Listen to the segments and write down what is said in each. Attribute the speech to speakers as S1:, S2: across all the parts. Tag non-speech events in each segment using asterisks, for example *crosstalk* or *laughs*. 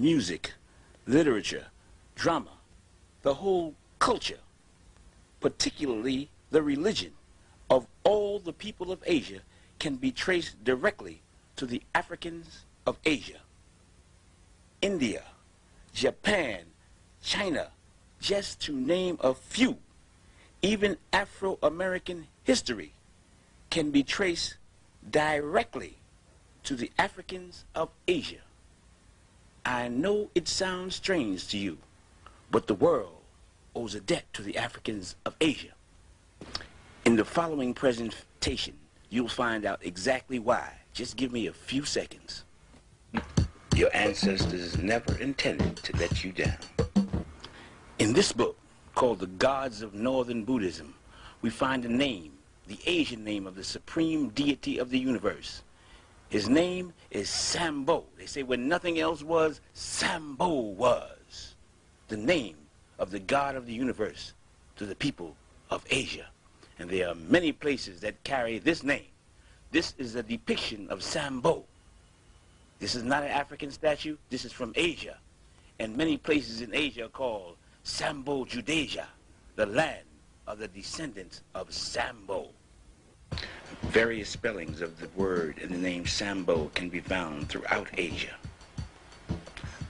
S1: music, literature, drama, the whole culture, particularly the religion of all the people of Asia can be traced directly to the Africans of Asia. India, Japan, China, just to name a few, even Afro-American history can be traced directly to the Africans of Asia. I know it sounds strange to you, but the world owes a debt to the Africans of Asia. In the following presentation, you'll find out exactly why. Just give me a few seconds. Your ancestors never intended to let you down. In this book, called The Gods of Northern Buddhism, we find a name, the Asian name of the supreme deity of the universe. His name is Sambo. They say when nothing else was, Sambo was. The name of the God of the universe to the people of Asia. And there are many places that carry this name. This is a depiction of Sambo. This is not an African statue. This is from Asia. And many places in Asia are called Sambo Judasia, the land of the descendants of Sambo. Various spellings of the word and the name Sambo can be found throughout Asia.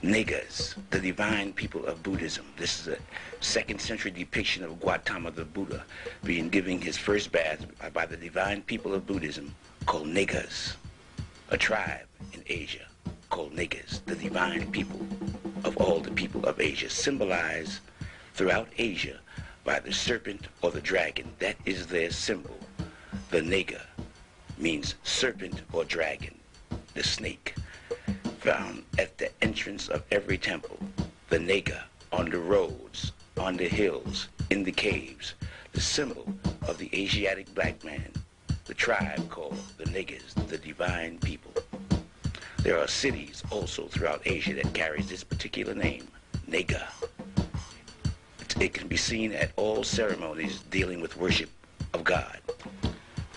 S1: Nagas, the divine people of Buddhism. This is a second century depiction of Gautama the Buddha being given his first bath by the divine people of Buddhism called Nagas, a tribe in Asia called Nagas, the divine people of all the people of Asia, symbolized throughout Asia by the serpent or the dragon. That is their symbol. The Naga means serpent or dragon, the snake found at the entrance of every temple, the Naga on the roads, on the hills, in the caves, the symbol of the Asiatic black man, the tribe called the Nagas, the divine people. There are cities also throughout Asia that carries this particular name, Naga. It can be seen at all ceremonies dealing with worship of God.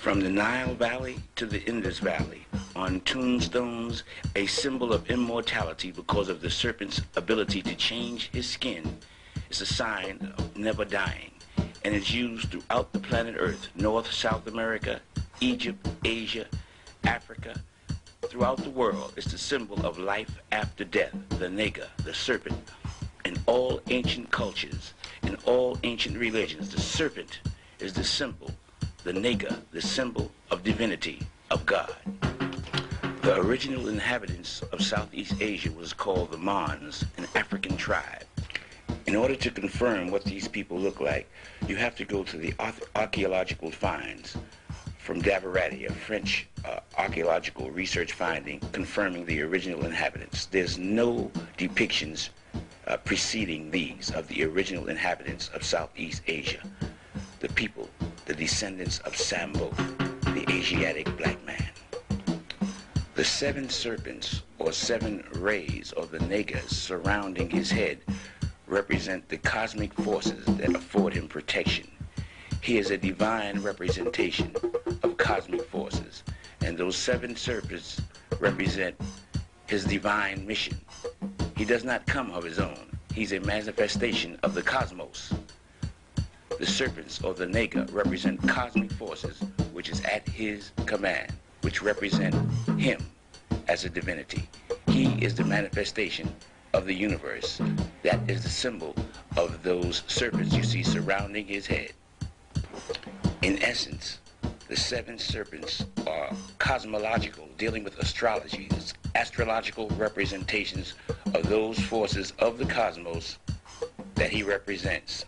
S1: From the Nile Valley to the Indus Valley, on tombstones, a symbol of immortality because of the serpent's ability to change his skin is a sign of never dying and is used throughout the planet Earth, North, South America, Egypt, Asia, Africa, throughout the world. It's the symbol of life after death, the Naga, the serpent. In all ancient cultures, in all ancient religions, the serpent is the symbol, the Naga, the symbol of divinity, of God. The original inhabitants of Southeast Asia was called the Mons, an African tribe. In order to confirm what these people look like, you have to go to the archaeological finds from Dvaravati, a French uh, archaeological research finding confirming the original inhabitants. There's no depictions uh, preceding these of the original inhabitants of Southeast Asia, the people, the descendants of Sambo, the Asiatic black man. The seven serpents or seven rays or the nagas surrounding his head represent the cosmic forces that afford him protection. He is a divine representation of cosmic forces, and those seven serpents represent his divine mission. He does not come of his own. He's a manifestation of the cosmos. The serpents or the naga represent cosmic forces which is at his command which represent him as a divinity. He is the manifestation of the universe. That is the symbol of those serpents you see surrounding his head. In essence, the seven serpents are cosmological, dealing with astrology, astrological representations of those forces of the cosmos that he represents.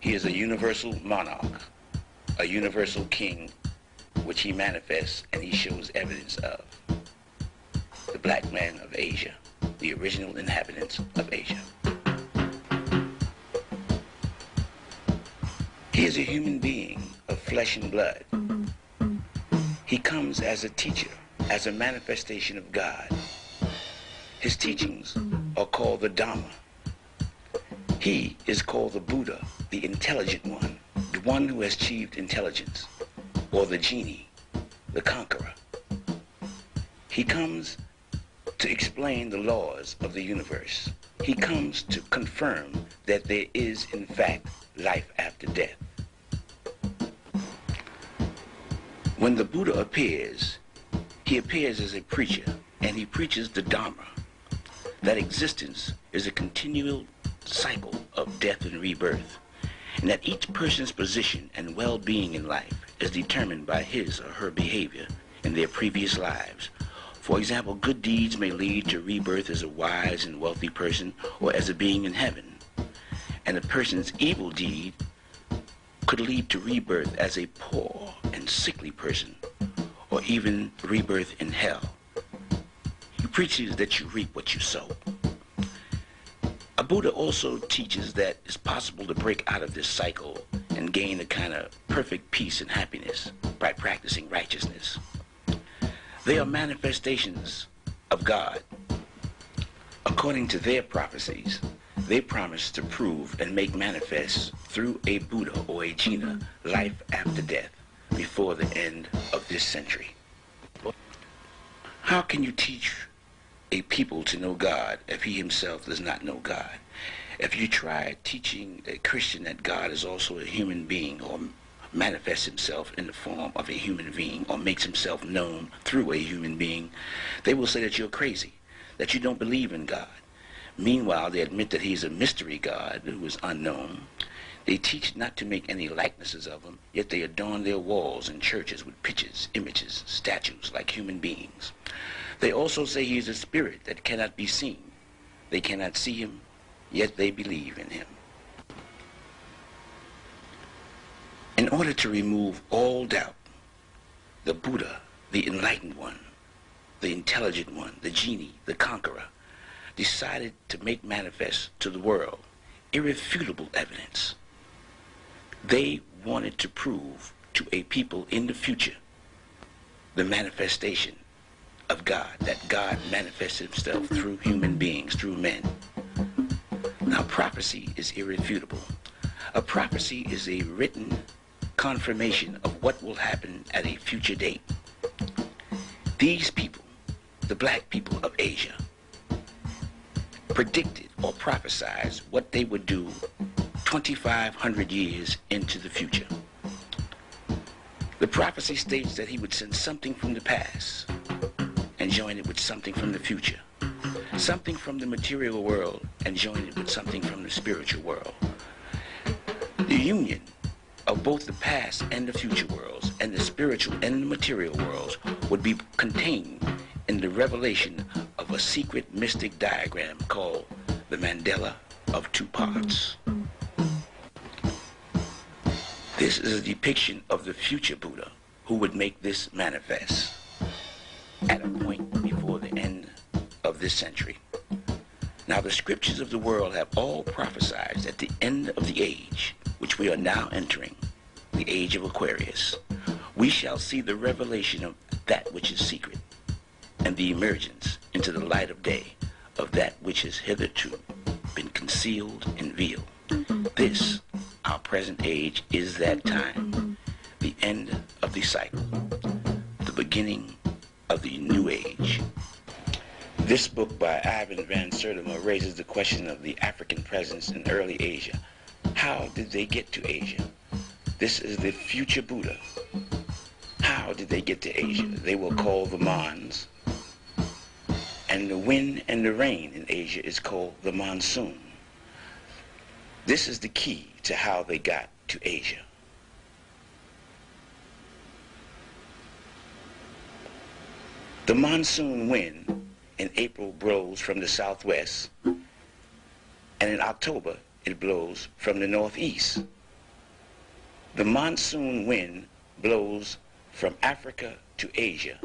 S1: He is a universal monarch, a universal king which he manifests and he shows evidence of. The black man of Asia, the original inhabitants of Asia. He is a human being of flesh and blood. He comes as a teacher, as a manifestation of God. His teachings are called the Dhamma. He is called the Buddha, the intelligent one, the one who has achieved intelligence or the genie, the conqueror. He comes to explain the laws of the universe. He comes to confirm that there is, in fact, life after death. When the Buddha appears, he appears as a preacher, and he preaches the Dharma, that existence is a continual cycle of death and rebirth, and that each person's position and well-being in life is determined by his or her behavior in their previous lives. For example, good deeds may lead to rebirth as a wise and wealthy person or as a being in heaven. And a person's evil deed could lead to rebirth as a poor and sickly person or even rebirth in hell. He preaches that you reap what you sow. A Buddha also teaches that it's possible to break out of this cycle and gain a kind of perfect peace and happiness by practicing righteousness. They are manifestations of God. According to their prophecies, they promise to prove and make manifest through a Buddha or a Jina life after death before the end of this century. How can you teach a people to know God if he himself does not know God? If you try teaching a Christian that God is also a human being or manifests himself in the form of a human being or makes himself known through a human being, they will say that you're crazy, that you don't believe in God. Meanwhile, they admit that he's a mystery God who is unknown. They teach not to make any likenesses of him, yet they adorn their walls and churches with pictures, images, statues like human beings. They also say he is a spirit that cannot be seen. They cannot see him, yet they believe in him. In order to remove all doubt, the Buddha, the enlightened one, the intelligent one, the genie, the conqueror, decided to make manifest to the world irrefutable evidence. They wanted to prove to a people in the future the manifestation of God, that God manifests himself through human beings, through men. Now prophecy is irrefutable. A prophecy is a written confirmation of what will happen at a future date. These people, the black people of Asia, predicted or prophesied what they would do 2,500 years into the future. The prophecy states that he would send something from the past and join it with something from the future. Something from the material world and join it with something from the spiritual world. The union of both the past and the future worlds, and the spiritual and the material worlds, would be contained in the revelation of a secret mystic diagram called the Mandala of two parts. This is a depiction of the future Buddha who would make this manifest at a point before the end of this century. Now the scriptures of the world have all prophesied at the end of the age, which we are now entering, the age of Aquarius, we shall see the revelation of that which is secret and the emergence into the light of day of that which has hitherto been concealed and veiled. This, our present age, is that time, the end of the cycle, the beginning of the new age. This book by Ivan Van Sertima raises the question of the African presence in early Asia. How did they get to Asia? This is the future Buddha. How did they get to Asia? They were called the Mons. And the wind and the rain in Asia is called the monsoon. This is the key to how they got to Asia. The monsoon wind in April blows from the southwest, and in October it blows from the northeast. The monsoon wind blows from Africa to Asia,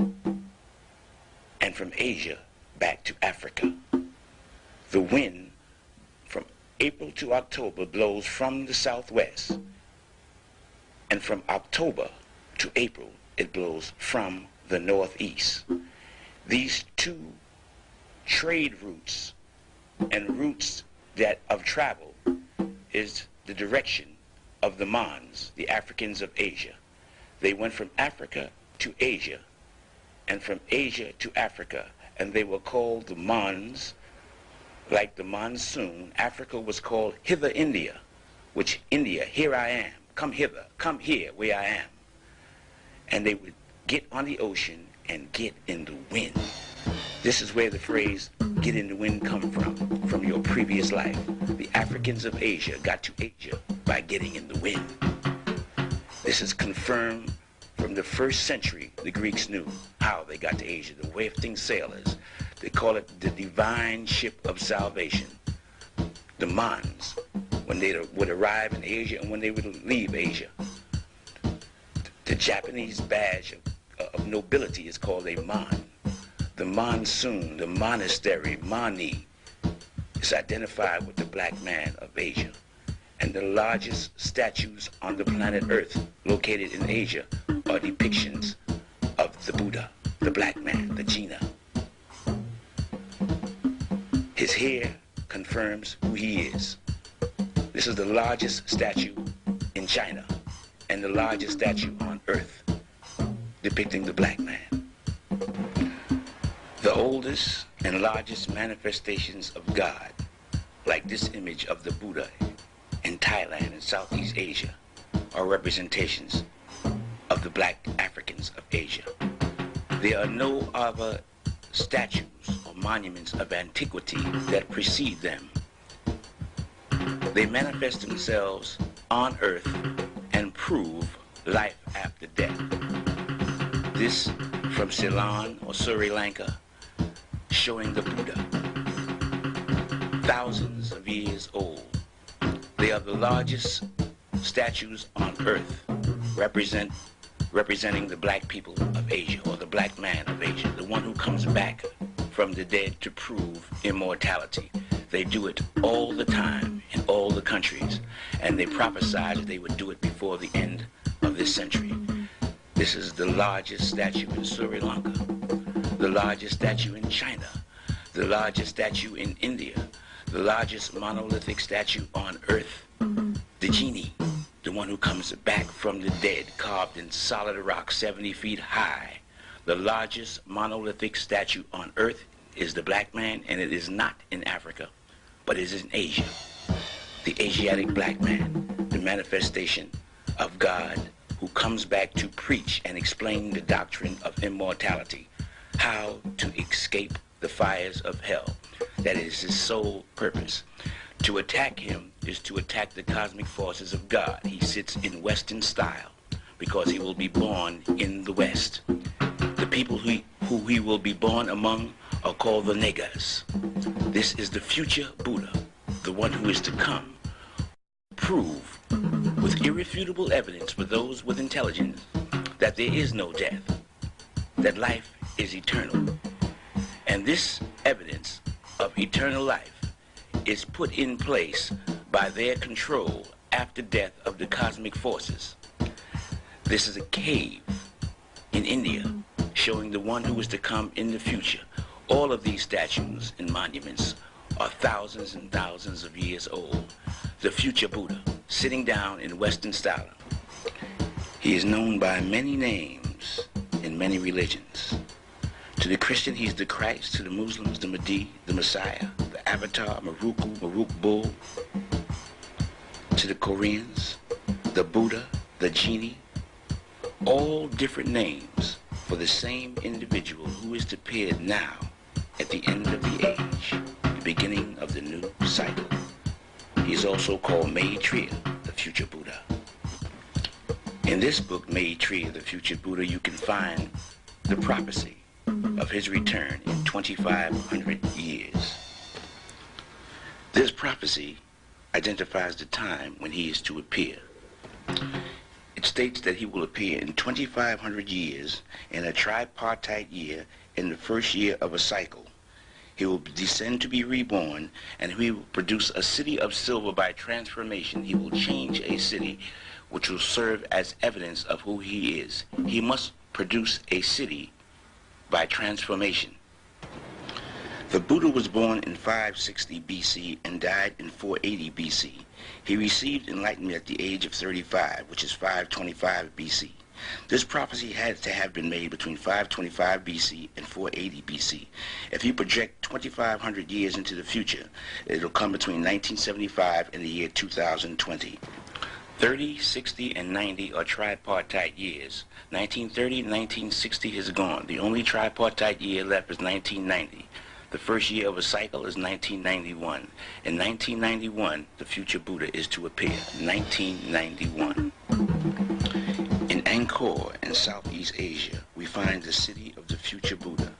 S1: and from Asia back to Africa. The wind from April to October blows from the southwest, and from October to April it blows from the northeast. These two trade routes and routes that of travel is the direction of the Mons, the Africans of Asia. They went from Africa to Asia and from Asia to Africa and they were called the Mons, like the monsoon. Africa was called Hither India, which India, here I am, come hither, come here where I am. And they would get on the ocean and get in the wind. This is where the phrase get in the wind come from, from your previous life. The Africans of Asia got to Asia by getting in the wind. This is confirmed from the first century. The Greeks knew how they got to Asia, the wafting sailors. They call it the divine ship of salvation. The Mons, when they would arrive in Asia and when they would leave Asia. The Japanese badge of, of nobility is called a Mon. The monsoon, the monastery, Mani, is identified with the black man of Asia. And the largest statues on the planet Earth located in Asia are depictions of the Buddha, the black man, the Jina. His hair confirms who he is. This is the largest statue in China and the largest statue on earth depicting the black man. The oldest and largest manifestations of God, like this image of the Buddha in Thailand and Southeast Asia, are representations of the black Africans of Asia. There are no other statues or monuments of antiquity that precede them. They manifest themselves on earth and prove life after death. This from Ceylon or Sri Lanka, showing the Buddha, thousands of years old. They are the largest statues on earth, represent representing the black people of Asia, or the black man of Asia, the one who comes back from the dead to prove immortality. They do it all the time in all the countries, and they prophesied that they would do it before the end of this century. This is the largest statue in Sri Lanka, the largest statue in China, the largest statue in India, the largest monolithic statue on earth, the genie the one who comes back from the dead, carved in solid rock 70 feet high. The largest monolithic statue on earth is the black man, and it is not in Africa, but it is in Asia. The Asiatic black man, the manifestation of God who comes back to preach and explain the doctrine of immortality, how to escape the fires of hell. That is his sole purpose. To attack him is to attack the cosmic forces of God. He sits in Western style because he will be born in the West. The people who, who he will be born among are called the Negas. This is the future Buddha, the one who is to come. Prove with irrefutable evidence for those with intelligence that there is no death, that life is eternal. And this evidence of eternal life is put in place by their control after death of the cosmic forces. This is a cave in India showing the one who is to come in the future. All of these statues and monuments are thousands and thousands of years old. The future Buddha, sitting down in Western style. He is known by many names in many religions. To the Christian, he's the Christ. To the Muslims, the Mahdi, the Messiah, the Avatar, Maruku, Maruk Bull. To the Koreans, the Buddha, the Genie. All different names for the same individual who is to appear now at the end of the age, the beginning of the new cycle. He is also called Maitreya, the future Buddha. In this book, Maitreya, the future Buddha, you can find the prophecy of his return in 2,500 years. This prophecy identifies the time when he is to appear. It states that he will appear in 2,500 years in a tripartite year in the first year of a cycle. He will descend to be reborn, and he will produce a city of silver by transformation. He will change a city which will serve as evidence of who he is. He must produce a city by transformation. The Buddha was born in 560 BC and died in 480 BC. He received enlightenment at the age of 35, which is 525 BC. This prophecy had to have been made between 525 BC and 480 BC. If you project 2,500 years into the future, it'll come between 1975 and the year 2020. 30, 60, and 90 are tripartite years. 1930 and 1960 is gone. The only tripartite year left is 1990. The first year of a cycle is 1991. In 1991, the future Buddha is to appear. 1991. In Angkor in Southeast Asia, we find the city of the future Buddha,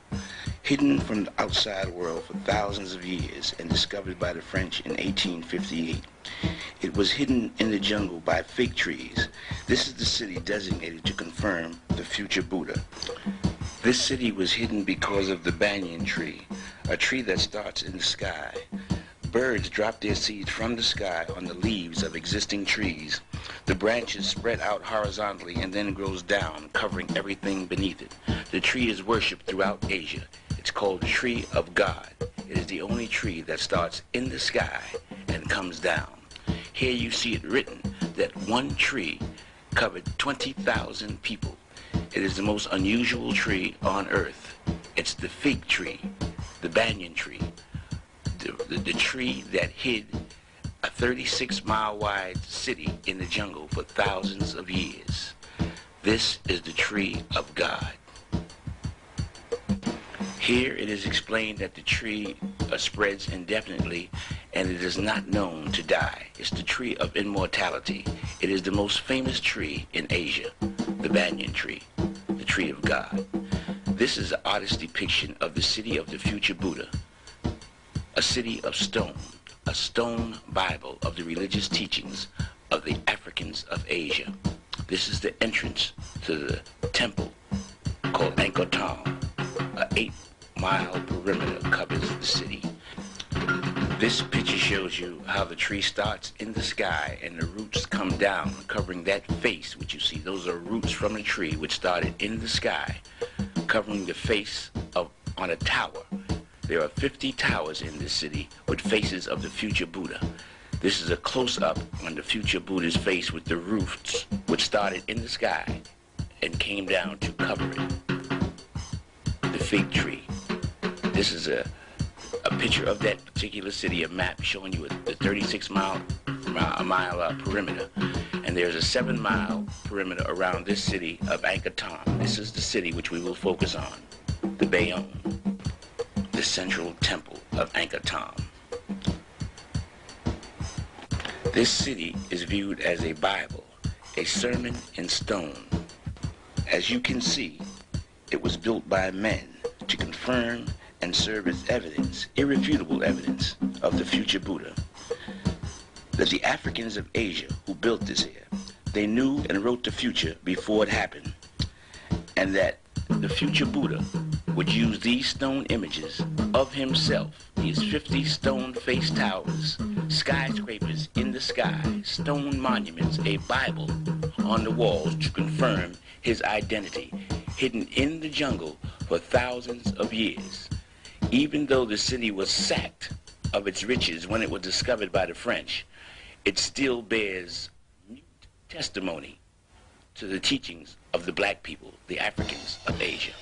S1: hidden from the outside world for thousands of years and discovered by the French in 1858. It was hidden in the jungle by fig trees. This is the city designated to confirm the future Buddha. This city was hidden because of the banyan tree, a tree that starts in the sky. Birds drop their seeds from the sky on the leaves of existing trees. The branches spread out horizontally and then grows down, covering everything beneath it. The tree is worshipped throughout Asia. It's called the Tree of God. It is the only tree that starts in the sky and comes down. Here you see it written that one tree covered 20,000 people. It is the most unusual tree on earth. It's the fig tree, the banyan tree, the, the, the tree that hid a 36 mile wide city in the jungle for thousands of years. This is the tree of God. Here it is explained that the tree uh, spreads indefinitely and it is not known to die. It's the tree of immortality. It is the most famous tree in Asia, the banyan tree the tree of God. This is an artist's depiction of the city of the future Buddha, a city of stone, a stone Bible of the religious teachings of the Africans of Asia. This is the entrance to the temple called Angkor Thom. An eight-mile perimeter covers the city. This picture shows you how the tree starts in the sky and the roots come down, covering that face which you see. Those are roots from the tree which started in the sky, covering the face of on a tower. There are 50 towers in this city with faces of the future Buddha. This is a close-up on the future Buddha's face with the roofs, which started in the sky and came down to cover it. The fig tree. This is a a picture of that particular city, a map showing you the 36 mile, mile uh, perimeter. And there's a seven mile perimeter around this city of Thom. This is the city which we will focus on, the Bayon, the central temple of Angkor Thom. This city is viewed as a Bible, a sermon in stone. As you can see, it was built by men to confirm and serve as evidence, irrefutable evidence, of the future Buddha. That the Africans of Asia who built this here, they knew and wrote the future before it happened. And that the future Buddha would use these stone images of himself, these 50 stone face towers, skyscrapers in the sky, stone monuments, a Bible on the walls to confirm his identity, hidden in the jungle for thousands of years. Even though the city was sacked of its riches when it was discovered by the French, it still bears mute testimony to the teachings of the black people, the Africans of Asia.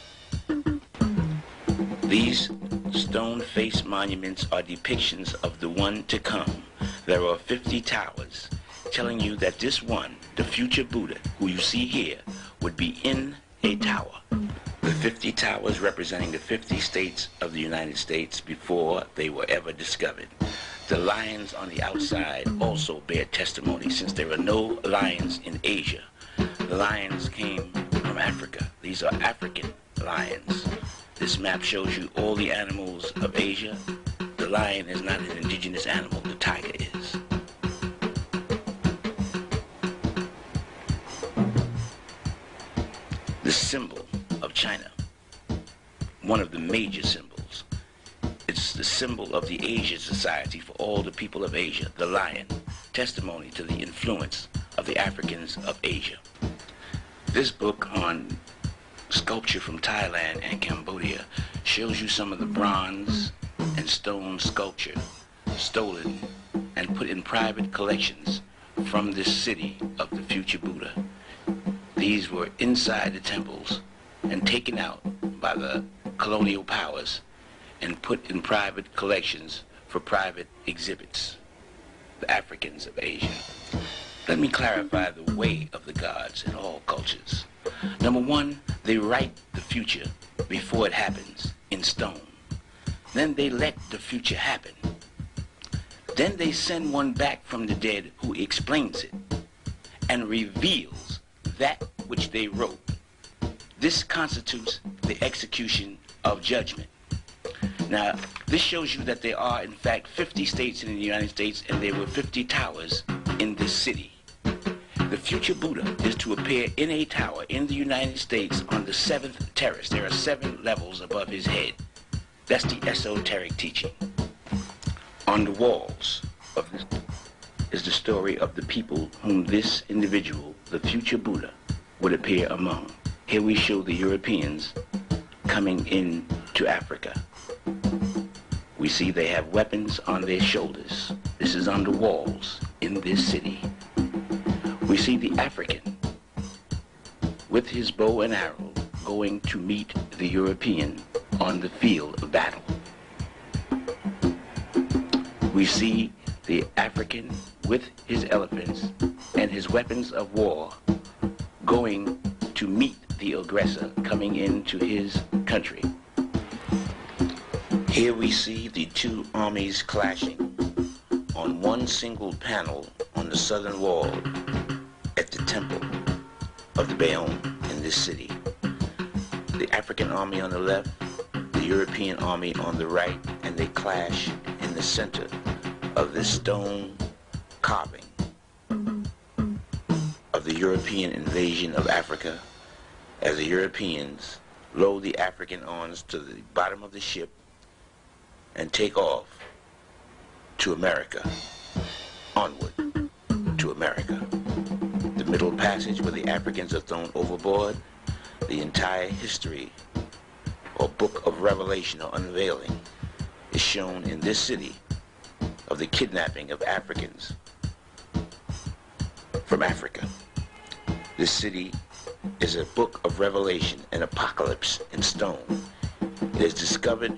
S1: These stone-faced monuments are depictions of the one to come. There are 50 towers telling you that this one, the future Buddha, who you see here, would be in a tower the 50 towers representing the 50 states of the United States before they were ever discovered. The lions on the outside also bear testimony since there are no lions in Asia. The lions came from Africa. These are African lions. This map shows you all the animals of Asia. The lion is not an indigenous animal, the tiger is. The symbol of China, one of the major symbols. It's the symbol of the Asia Society for all the people of Asia, the lion, testimony to the influence of the Africans of Asia. This book on sculpture from Thailand and Cambodia shows you some of the bronze and stone sculpture stolen and put in private collections from this city of the future Buddha. These were inside the temples and taken out by the colonial powers and put in private collections for private exhibits. The Africans of Asia. Let me clarify the way of the gods in all cultures. Number one, they write the future before it happens in stone. Then they let the future happen. Then they send one back from the dead who explains it and reveals that which they wrote. This constitutes the execution of judgment. Now, this shows you that there are, in fact, 50 states in the United States, and there were 50 towers in this city. The future Buddha is to appear in a tower in the United States on the seventh terrace. There are seven levels above his head. That's the esoteric teaching. On the walls of this is the story of the people whom this individual, the future Buddha, would appear among. Here we show the Europeans coming in to Africa. We see they have weapons on their shoulders. This is on the walls in this city. We see the African with his bow and arrow going to meet the European on the field of battle. We see the African with his elephants and his weapons of war going to meet the aggressor coming into his country. Here we see the two armies clashing on one single panel on the southern wall at the temple of the Bayon in this city. The African army on the left, the European army on the right, and they clash in the center of this stone carving of the European invasion of Africa as the Europeans load the African arms to the bottom of the ship and take off to America, onward to America The middle passage where the Africans are thrown overboard, the entire history or book of revelation or unveiling is shown in this city of the kidnapping of Africans from Africa. This city is a book of revelation, an apocalypse in stone. It is discovered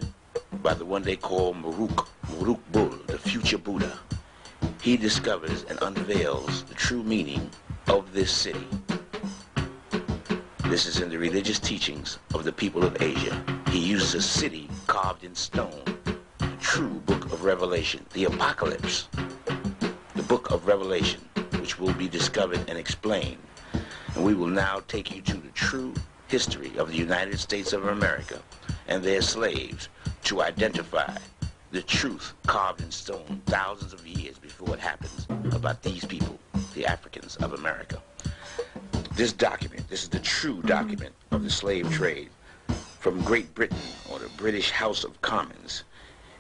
S1: by the one they call Maruk, Maruk Bul, the future Buddha. He discovers and unveils the true meaning of this city. This is in the religious teachings of the people of Asia. He uses a city carved in stone, the true book of Revelation, the Apocalypse, the book of Revelation, which will be discovered and explained. And we will now take you to the true history of the United States of America and their slaves to identify the truth carved in stone thousands of years before it happens about these people the Africans of America. This document, this is the true document of the slave trade from Great Britain or the British House of Commons.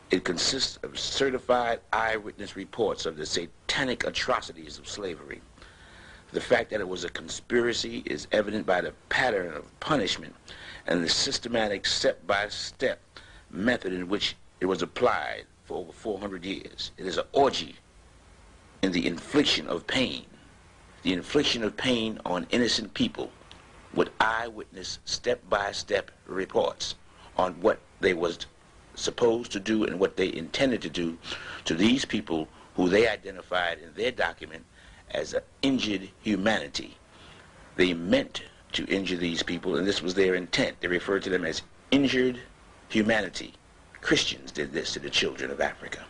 S1: It consists of certified eyewitness reports of the satanic atrocities of slavery. The fact that it was a conspiracy is evident by the pattern of punishment and the systematic step-by-step method in which it was applied for over 400 years. It is an orgy in the infliction of pain, the infliction of pain on innocent people with eyewitness step-by-step reports on what they was supposed to do and what they intended to do to these people who they identified in their document as injured humanity. They meant to injure these people, and this was their intent. They referred to them as injured humanity. Christians did this to the children of Africa.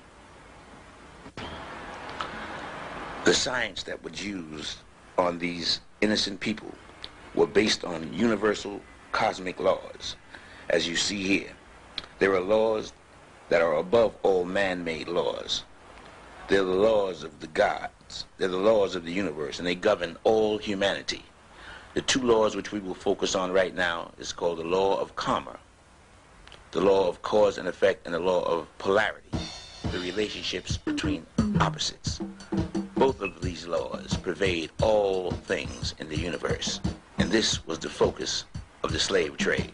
S1: The science that was used on these innocent people were based on universal cosmic laws, as you see here. There are laws that are above all man-made laws. They're the laws of the gods. They're the laws of the universe, and they govern all humanity. The two laws which we will focus on right now is called the law of karma, the law of cause and effect, and the law of polarity, the relationships between opposites. Both of these laws pervade all things in the universe, and this was the focus of the slave trade.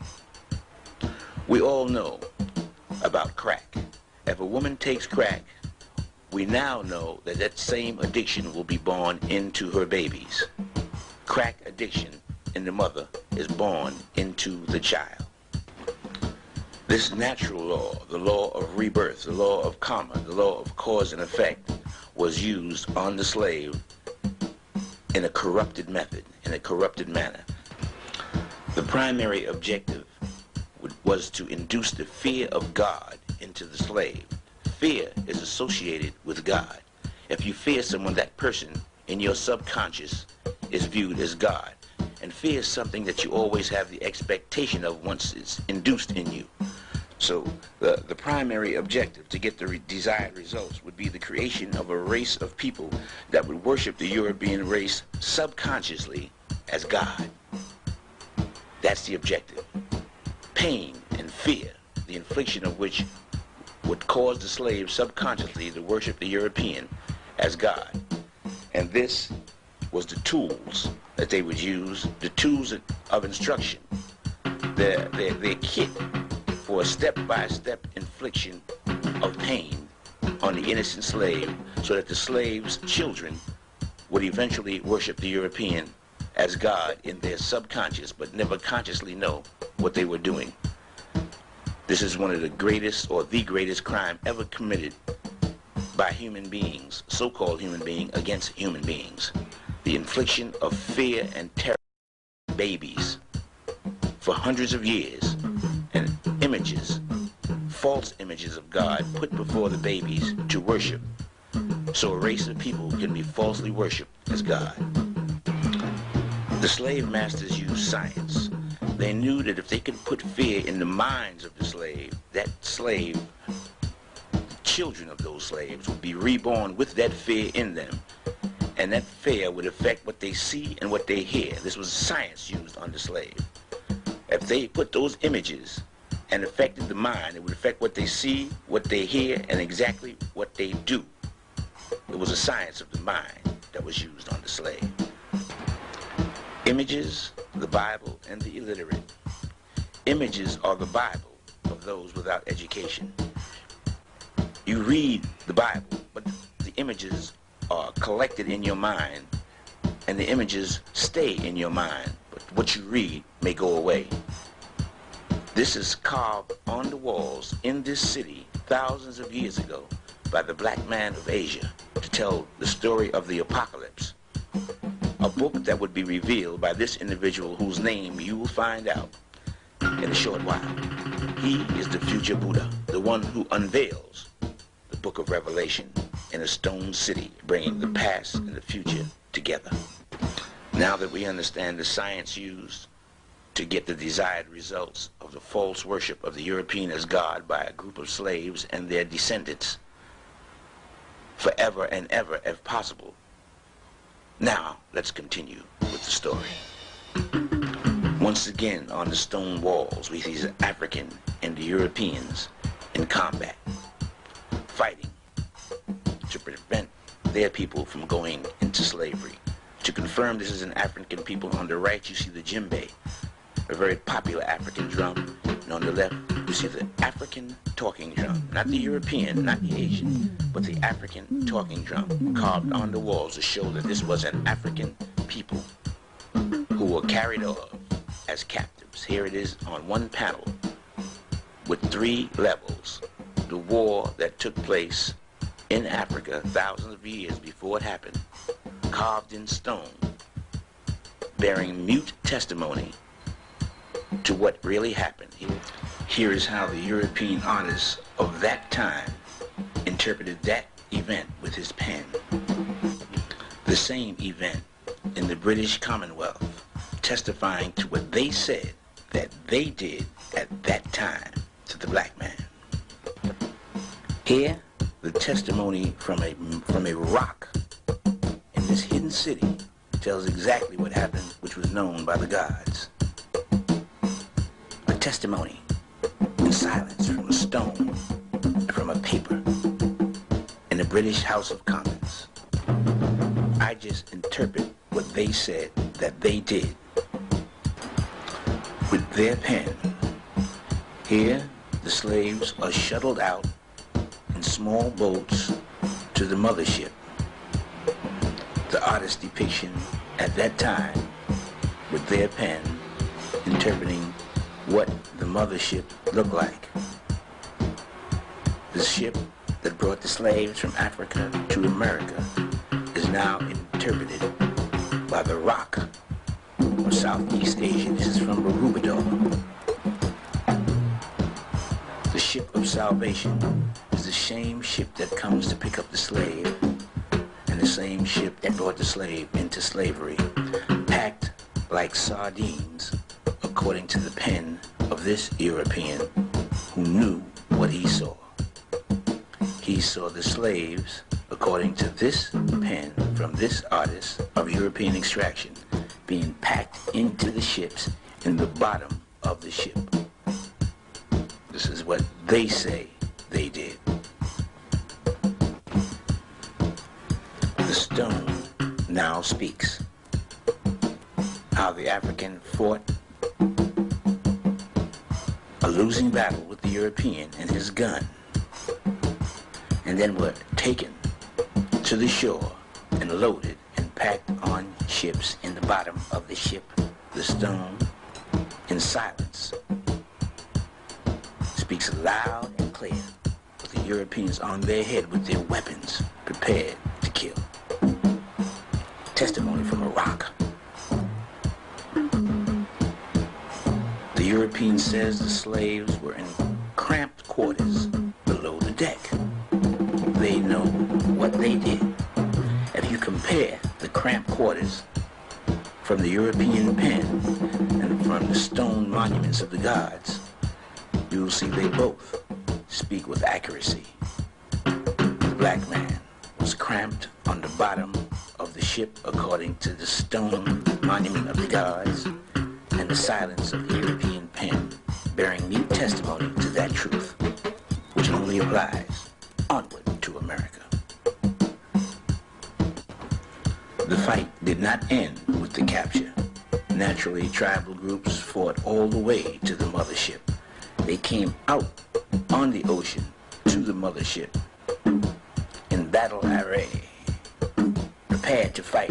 S1: We all know about crack. If a woman takes crack, we now know that that same addiction will be born into her babies. Crack addiction in the mother is born into the child. This natural law, the law of rebirth, the law of karma, the law of cause and effect, was used on the slave in a corrupted method, in a corrupted manner. The primary objective was to induce the fear of God into the slave. Fear is associated with God. If you fear someone, that person in your subconscious is viewed as God. And fear is something that you always have the expectation of once it's induced in you. So the, the primary objective to get the re desired results would be the creation of a race of people that would worship the European race subconsciously as God. That's the objective. Pain and fear, the infliction of which would cause the slave subconsciously to worship the European as God. And this was the tools that they would use, the tools of instruction, their, their, their kit for a step-by-step -step infliction of pain on the innocent slave so that the slave's children would eventually worship the European as God in their subconscious but never consciously know what they were doing. This is one of the greatest or the greatest crime ever committed by human beings, so-called human being, against human beings. The infliction of fear and terror babies for hundreds of years and images, false images of God put before the babies to worship so a race of people can be falsely worshiped as God. The slave masters used science they knew that if they could put fear in the minds of the slave, that slave, children of those slaves, would be reborn with that fear in them. And that fear would affect what they see and what they hear. This was science used on the slave. If they put those images and affected the mind, it would affect what they see, what they hear, and exactly what they do. It was a science of the mind that was used on the slave. Images, the Bible, and the illiterate. Images are the Bible of those without education. You read the Bible, but the images are collected in your mind, and the images stay in your mind, but what you read may go away. This is carved on the walls in this city thousands of years ago by the black man of Asia to tell the story of the apocalypse a book that would be revealed by this individual whose name you will find out in a short while. He is the future Buddha, the one who unveils the book of Revelation in a stone city, bringing the past and the future together. Now that we understand the science used to get the desired results of the false worship of the European as God by a group of slaves and their descendants, forever and ever, if possible, now, let's continue with the story. Once again, on the stone walls, we see African and the Europeans in combat, fighting to prevent their people from going into slavery. To confirm this is an African people, on the right you see the djembe, a very popular African drum, and on the left you see the African talking drum, not the European, not the Asian, but the African talking drum carved on the walls to show that this was an African people who were carried off as captives. Here it is on one panel with three levels. The war that took place in Africa thousands of years before it happened, carved in stone, bearing mute testimony to what really happened. Here is how the European artist of that time interpreted that event with his pen. The same event in the British Commonwealth, testifying to what they said that they did at that time to the black man. Here, the testimony from a, from a rock in this hidden city tells exactly what happened, which was known by the gods. A testimony in silence from a stone, from a paper, in the British House of Commons. I just interpret what they said that they did with their pen. Here, the slaves are shuttled out in small boats to the mothership. The artist depiction at that time with their pen, interpreting what the mothership looked like. The ship that brought the slaves from Africa to America is now interpreted by the rock of Southeast Asia. This is from Borobudur. Salvation is the same ship that comes to pick up the slave and the same ship that brought the slave into slavery, packed like sardines, according to the pen of this European who knew what he saw. He saw the slaves, according to this pen from this artist of European extraction, being packed into the ships in the bottom of the ship. This is what they say they did. The stone now speaks. How the African fought a losing battle with the European and his gun, and then were taken to the shore and loaded and packed on ships in the bottom of the ship, the stone, in silence, speaks loud and clear with the Europeans on their head with their weapons prepared to kill. Testimony from rock. The European says the slaves were in cramped quarters below the deck. They know what they did. If you compare the cramped quarters from the European pen and from the stone monuments of the gods, see they both speak with accuracy. The black man was cramped on the bottom of the ship according to the stone monument of the gods and the silence of the European pen bearing mute testimony to that truth, which only applies onward to America. The fight did not end with the capture. Naturally, tribal groups fought all the way to the mothership. They came out on the ocean to the mothership in battle array, prepared to fight,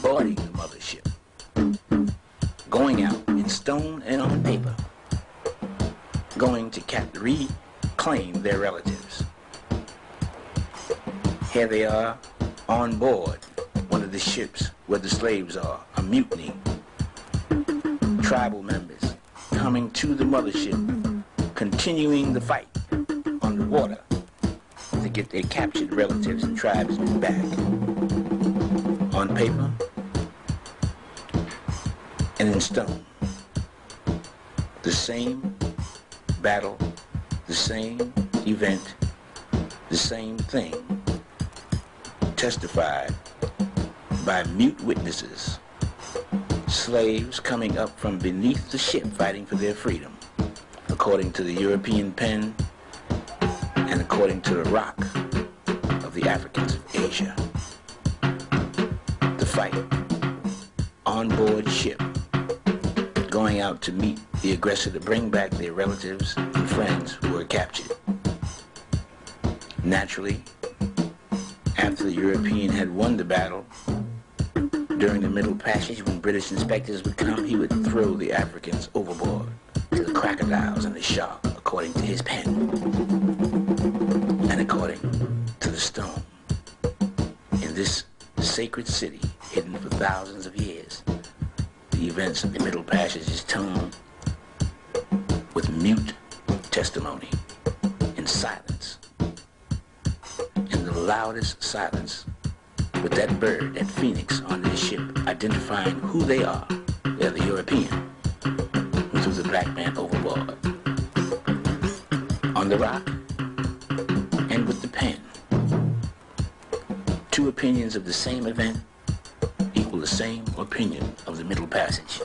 S1: boarding the mothership, going out in stone and on paper, going to cap- reclaim their relatives. Here they are on board one of the ships where the slaves are, a mutiny. Tribal members coming to the mothership, continuing the fight on the water to get their captured relatives and tribesmen back. On paper and in stone. The same battle, the same event, the same thing testified by mute witnesses, slaves coming up from beneath the ship fighting for their freedom, according to the European pen and according to the rock of the Africans of Asia. The fight on board ship, going out to meet the aggressor to bring back their relatives and friends who were captured. Naturally, after the European had won the battle, during the Middle Passage, when British inspectors would come, he would throw the Africans overboard to the crocodiles and the shark, according to his pen, and according to the stone. In this sacred city, hidden for thousands of years, the events of the Middle Passage is told with mute testimony in silence, in the loudest silence with that bird, that phoenix on this ship, identifying who they are. They're the European who threw the black man overboard. On the rock and with the pen. Two opinions of the same event equal the same opinion of the Middle Passage.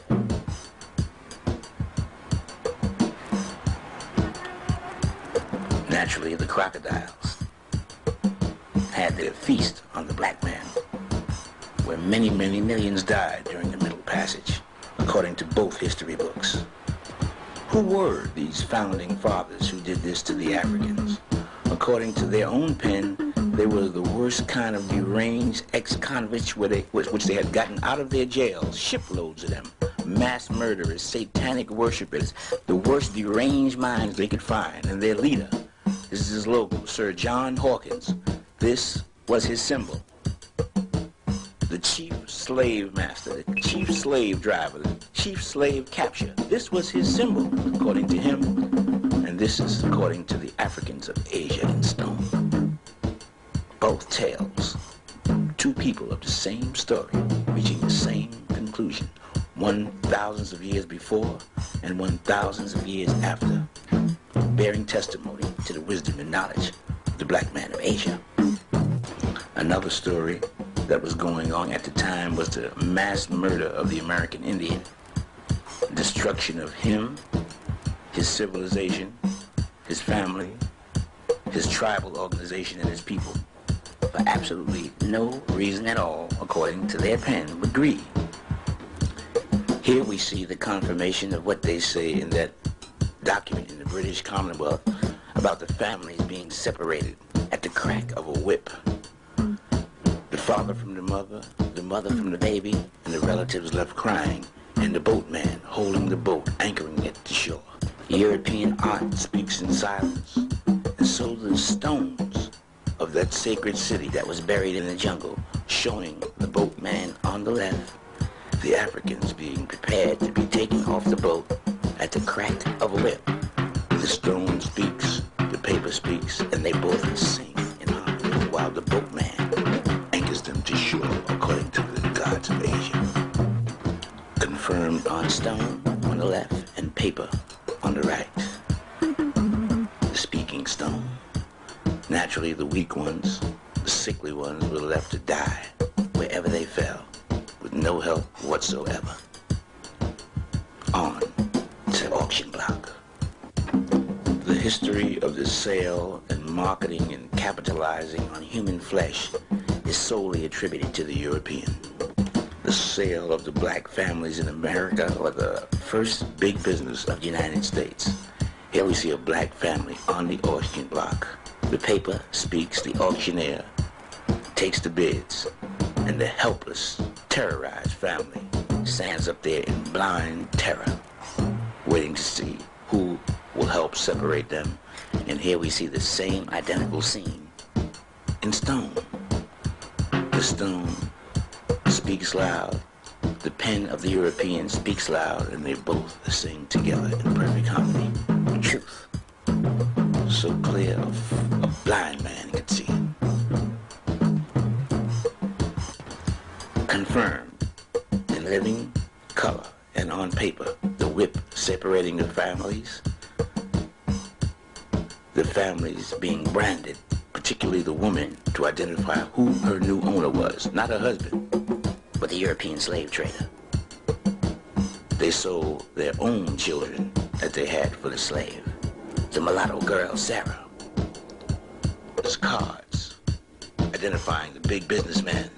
S1: Naturally, the crocodiles had their feast on the black man, where many, many millions died during the Middle Passage, according to both history books. Who were these founding fathers who did this to the Africans? According to their own pen, They were the worst kind of deranged ex-convicts which they had gotten out of their jails, shiploads of them. Mass murderers, satanic worshippers, the worst deranged minds they could find. And their leader, this is his logo, Sir John Hawkins. This was his symbol. The chief slave master, the chief slave driver, the chief slave capture. This was his symbol, according to him. And this is according to the Africans of Asia in stone. Both tales. Two people of the same story, reaching the same conclusion. One thousands of years before and one thousands of years after, bearing testimony to the wisdom and knowledge the black man of Asia. Another story that was going on at the time was the mass murder of the American Indian, destruction of him, his civilization, his family, his tribal organization, and his people for absolutely no reason at all, according to their pen, but greed. Here we see the confirmation of what they say in that document in the British Commonwealth about the families being separated at the crack of a whip The father from the mother, the mother from the baby, and the relatives left crying, and the boatman holding the boat, anchoring it to shore. European art speaks in silence, and so the stones of that sacred city that was buried in the jungle, showing the boatman on the left, the Africans being prepared to be taken off the boat at the crack of a whip. Solely attributed to the European. The sale of the black families in America was the first big business of the United States. Here we see a black family on the auction block. The paper speaks, the auctioneer takes the bids, and the helpless, terrorized family stands up there in blind terror, waiting to see who will help separate them. And here we see the same identical scene in stone. The stone speaks loud. The pen of the European speaks loud, and they both sing together in perfect harmony. Truth. So clear a blind man could see. Confirmed in living color and on paper, the whip separating the families, the families being branded particularly the woman, to identify who her new owner was. Not her husband, but the European slave trader. They sold their own children that they had for the slave. The mulatto girl, Sarah. There's cards identifying the big businessman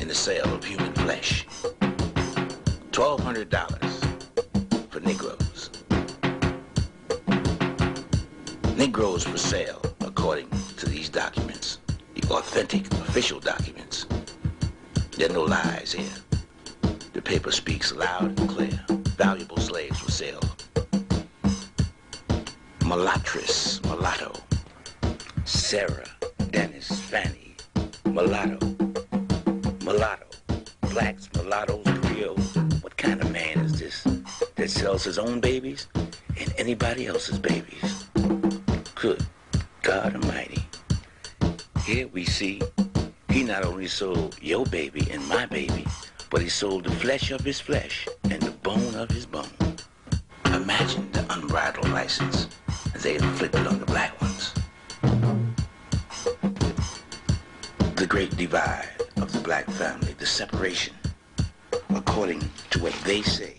S1: in the sale of human flesh. $1,200 for Negroes. Negroes for sale, according to these documents, the authentic official documents. There are no lies here. The paper speaks loud and clear. Valuable slaves for sale. Mulattress, mulatto. Sarah, Dennis, Fanny, mulatto. Mulatto. Blacks, mulattoes, creoles. What kind of man is this that sells his own babies and anybody else's babies? Good God Almighty. Here we see he not only sold your baby and my baby, but he sold the flesh of his flesh and the bone of his bone. Imagine the unbridled license they inflicted on the black ones. The great divide of the black family, the separation, according to what they say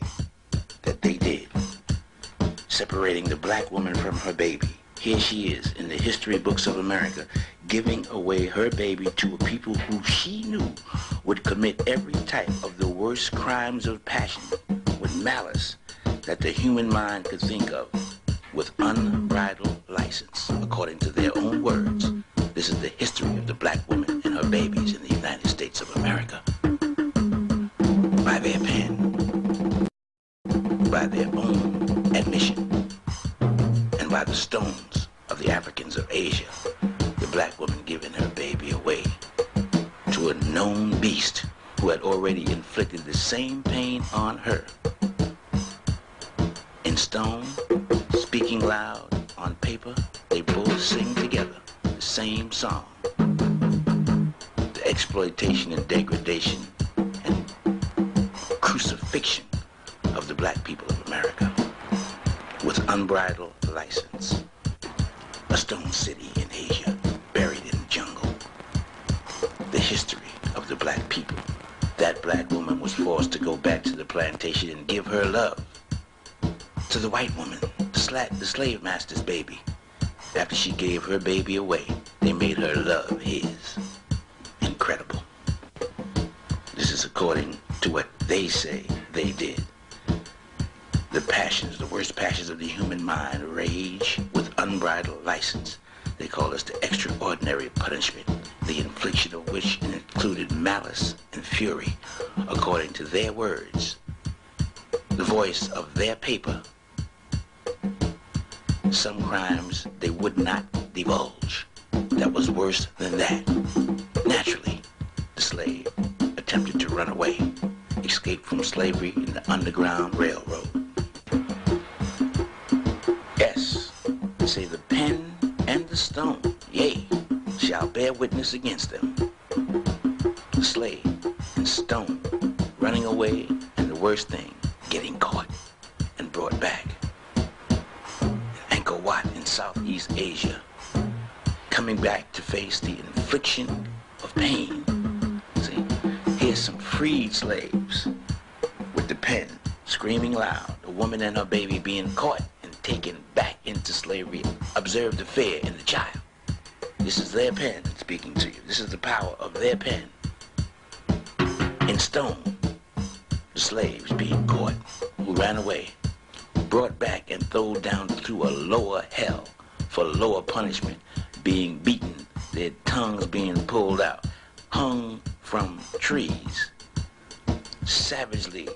S1: that they did, separating the black woman from her baby, here she is in the history books of America giving away her baby to a people who she knew would commit every type of the worst crimes of passion with malice that the human mind could think of with unbridled license, according to their own words. This is the history of the black woman and her babies in the United States of America. By their pen, by their own admission, and by the stones of the Africans of Asia, the black woman giving her baby away to a known beast who had already inflicted the same pain on her. In stone, speaking loud, on paper, they both sing together the same song. The exploitation and degradation and crucifixion of the black people of America with unbridled license. A stone city in Asia, buried in the jungle. The history of the black people. That black woman was forced to go back to the plantation and give her love to the white woman, the, the slave master's baby. After she gave her baby away, they made her love his. Incredible. This is according to what they say they did. The passions, the worst passions of the human mind, rage with unbridled license. They call this the extraordinary punishment, the infliction of which included malice and fury, according to their words. The voice of their paper. Some crimes they would not divulge. That was worse than that. Naturally, the slave attempted to run away, escape from slavery in the Underground Railroad. Yes, say the pen and the stone, yea, shall bear witness against them. The slave and stone running away, and the worst thing, getting caught and brought back. Angkor Wat in Southeast Asia, coming back to face the infliction of pain. Here's some freed slaves with the pen screaming loud, a woman and her baby being caught and taken back into slavery. Observe the fear in the child. This is their pen speaking to you. This is the power of their pen. In stone, the slaves being caught, who ran away, brought back and thrown down through a lower hell for lower punishment, being beaten, their tongues being pulled out, hung from trees, savagely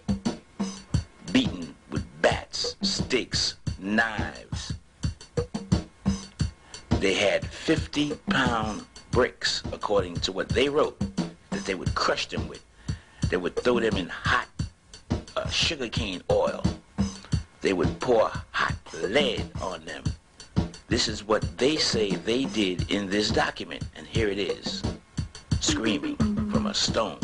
S1: beaten with bats, sticks, knives. They had 50 pound bricks, according to what they wrote, that they would crush them with. They would throw them in hot uh, sugarcane oil. They would pour hot lead on them. This is what they say they did in this document, and here it is, screaming from a stone,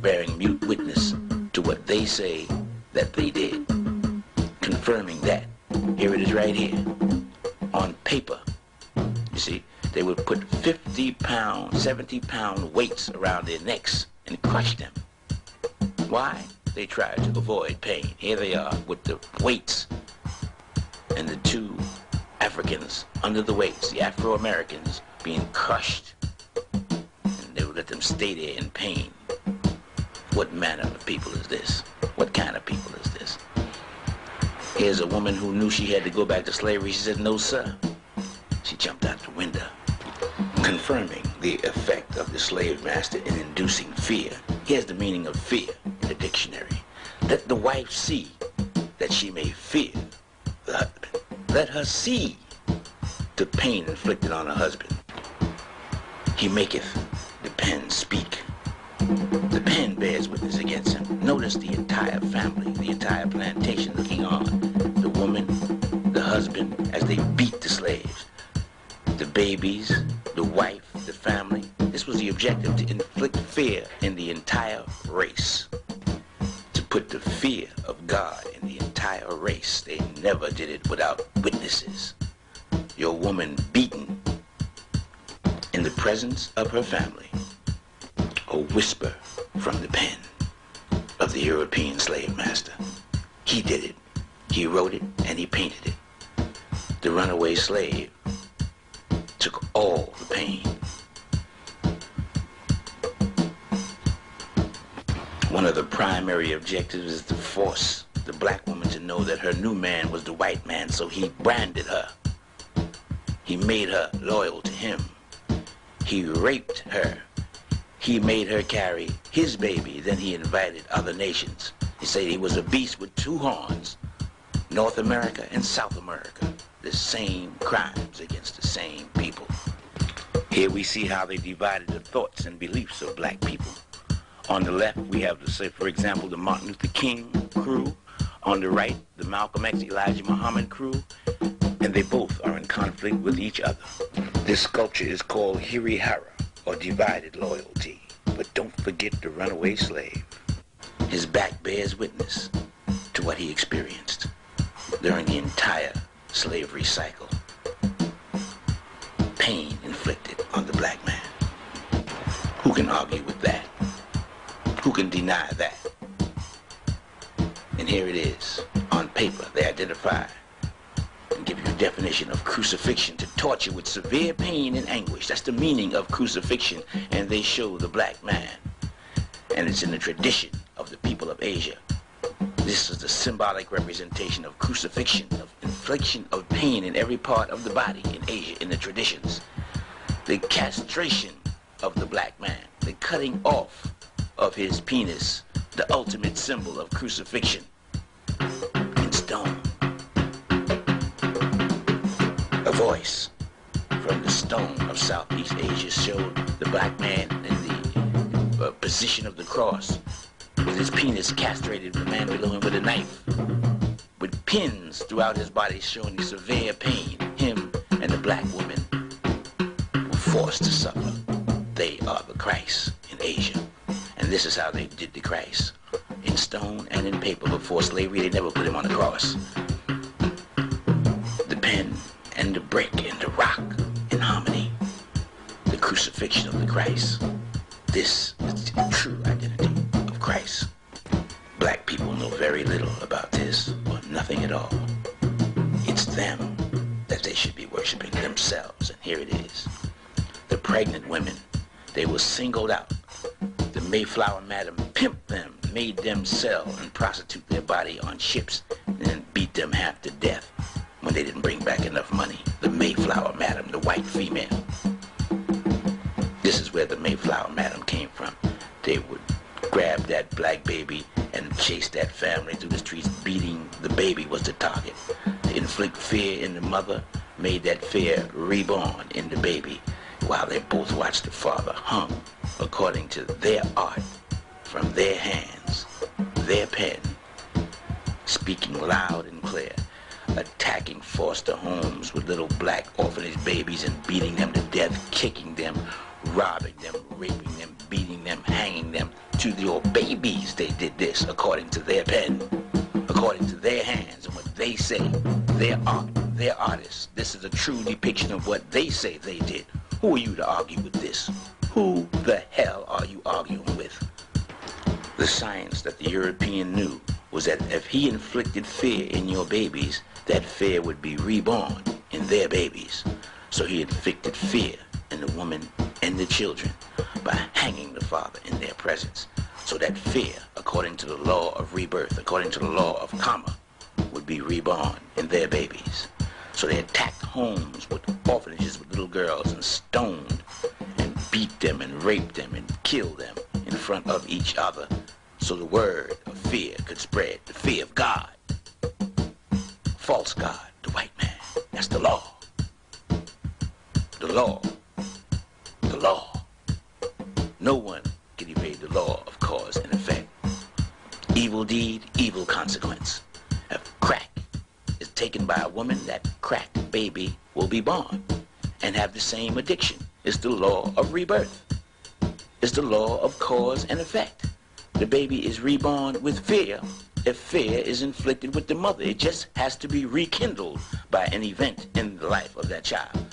S1: bearing mute witness to what they say that they did, confirming that. Here it is right here, on paper. You see, they would put 50 pound, 70 pound weights around their necks and crush them. Why? They tried to avoid pain. Here they are with the weights and the two Africans under the weights, the Afro-Americans being crushed. Let them stay there in pain. What manner of people is this? What kind of people is this? Here's a woman who knew she had to go back to slavery. She said, no, sir. She jumped out the window, confirming the effect of the slave master in inducing fear. Here's the meaning of fear in the dictionary. Let the wife see that she may fear the husband. Let her see the pain inflicted on her husband. He maketh pen speak. The pen bears witness against him. Notice the entire family, the entire plantation looking on. The woman, the husband, as they beat the slaves. The babies, the wife, the family. This was the objective, to inflict fear in the entire race. To put the fear of God in the entire race. They never did it without witnesses. Your woman beaten in the presence of her family. A whisper from the pen of the European slave master. He did it. He wrote it and he painted it. The runaway slave took all the pain. One of the primary objectives is to force the black woman to know that her new man was the white man, so he branded her. He made her loyal to him. He raped her. He made her carry his baby. Then he invited other nations. He said he was a beast with two horns. North America and South America. The same crimes against the same people. Here we see how they divided the thoughts and beliefs of black people. On the left, we have, the, say, for example, the Martin Luther King crew. On the right, the Malcolm X, Elijah Muhammad crew. And they both are in conflict with each other. This sculpture is called Harihara, or divided loyalty. But don't forget the runaway slave. His back bears witness to what he experienced during the entire slavery cycle. Pain inflicted on the black man. Who can argue with that? Who can deny that? And here it is. On paper, they identify give you a definition of crucifixion to torture with severe pain and anguish. That's the meaning of crucifixion. And they show the black man. And it's in the tradition of the people of Asia. This is the symbolic representation of crucifixion, of infliction of pain in every part of the body in Asia, in the traditions. The castration of the black man, the cutting off of his penis, the ultimate symbol of crucifixion voice from the stone of Southeast Asia showed the black man in the uh, position of the cross with his penis castrated, the man below him with a knife, with pins throughout his body showing the severe pain. Him and the black woman were forced to suffer. They are the Christ in Asia. And this is how they did the Christ. In stone and in paper before slavery, they never put him on the cross. Christ. This is the true identity of Christ. Black people know very little about this, or nothing at all. It's them that they should be worshiping themselves, and here it is. The pregnant women, they were singled out the Mayflower Madam pimped them, made them sell and prostitute their body on ships, and beat them half to death when they didn't bring back enough money. The Mayflower Madam, the white female. This is where the Mayflower Madam came from. They would grab that black baby and chase that family through the streets, beating the baby was the target. To inflict fear in the mother made that fear reborn in the baby while they both watched the father hung according to their art from their hands, their pen, speaking loud and clear, attacking foster homes with little black orphanage babies and beating them to death, kicking them, robbing them, raping them, beating them, hanging them. To your babies, they did this according to their pen, according to their hands and what they say, their art, their artists. This is a true depiction of what they say they did. Who are you to argue with this? Who the hell are you arguing with? The science that the European knew was that if he inflicted fear in your babies, that fear would be reborn in their babies. So he inflicted fear in the woman and the children by hanging the father in their presence. So that fear, according to the law of rebirth, according to the law of karma, would be reborn in their babies. So they attacked homes with orphanages with little girls and stoned and beat them and raped them and killed them in front of each other so the word of fear could spread, the fear of God. False God, the white man. That's the law. The law. Law. No one can evade the law of cause and effect. Evil deed, evil consequence. If crack is taken by a woman, that crack baby will be born and have the same addiction. It's the law of rebirth. It's the law of cause and effect. The baby is reborn with fear if fear is inflicted with the mother. It just has to be rekindled by an event in the life of that child.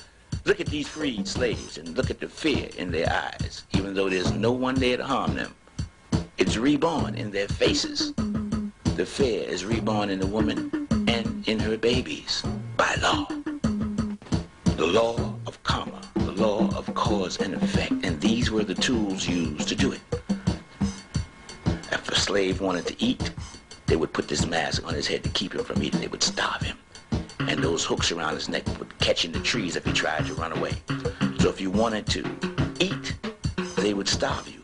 S1: Look at these freed slaves and look at the fear in their eyes, even though there's no one there to harm them. It's reborn in their faces. The fear is reborn in the woman and in her babies by law. The law of karma, the law of cause and effect, and these were the tools used to do it. If a slave wanted to eat, they would put this mask on his head to keep him from eating. They would starve him. And those hooks around his neck would catch in the trees if he tried to run away. So if you wanted to eat, they would starve you.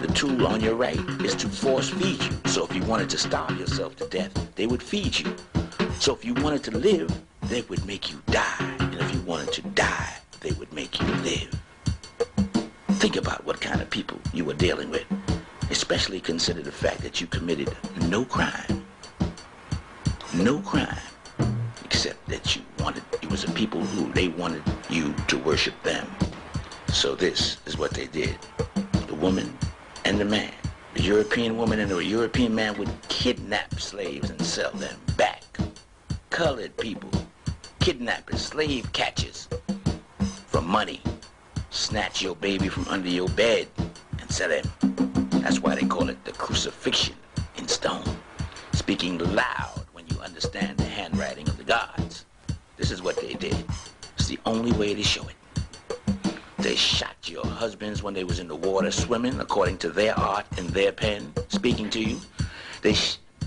S1: The tool on your right is to force feed you. So if you wanted to starve yourself to death, they would feed you. So if you wanted to live, they would make you die. And if you wanted to die, they would make you live. Think about what kind of people you were dealing with, especially consider the fact that you committed no crime. No crime, except that you wanted, it was a people who they wanted you to worship them. So this is what they did. The woman and the man. The European woman and the European man would kidnap slaves and sell them back. Colored people, kidnappers, slave catchers for money. Snatch your baby from under your bed and sell him. That's why they call it the crucifixion in stone. Speaking loud when you understand the handwriting of the gods. This is what they did. It's the only way to show it. They shot your husbands when they was in the water swimming, according to their art and their pen, speaking to you. They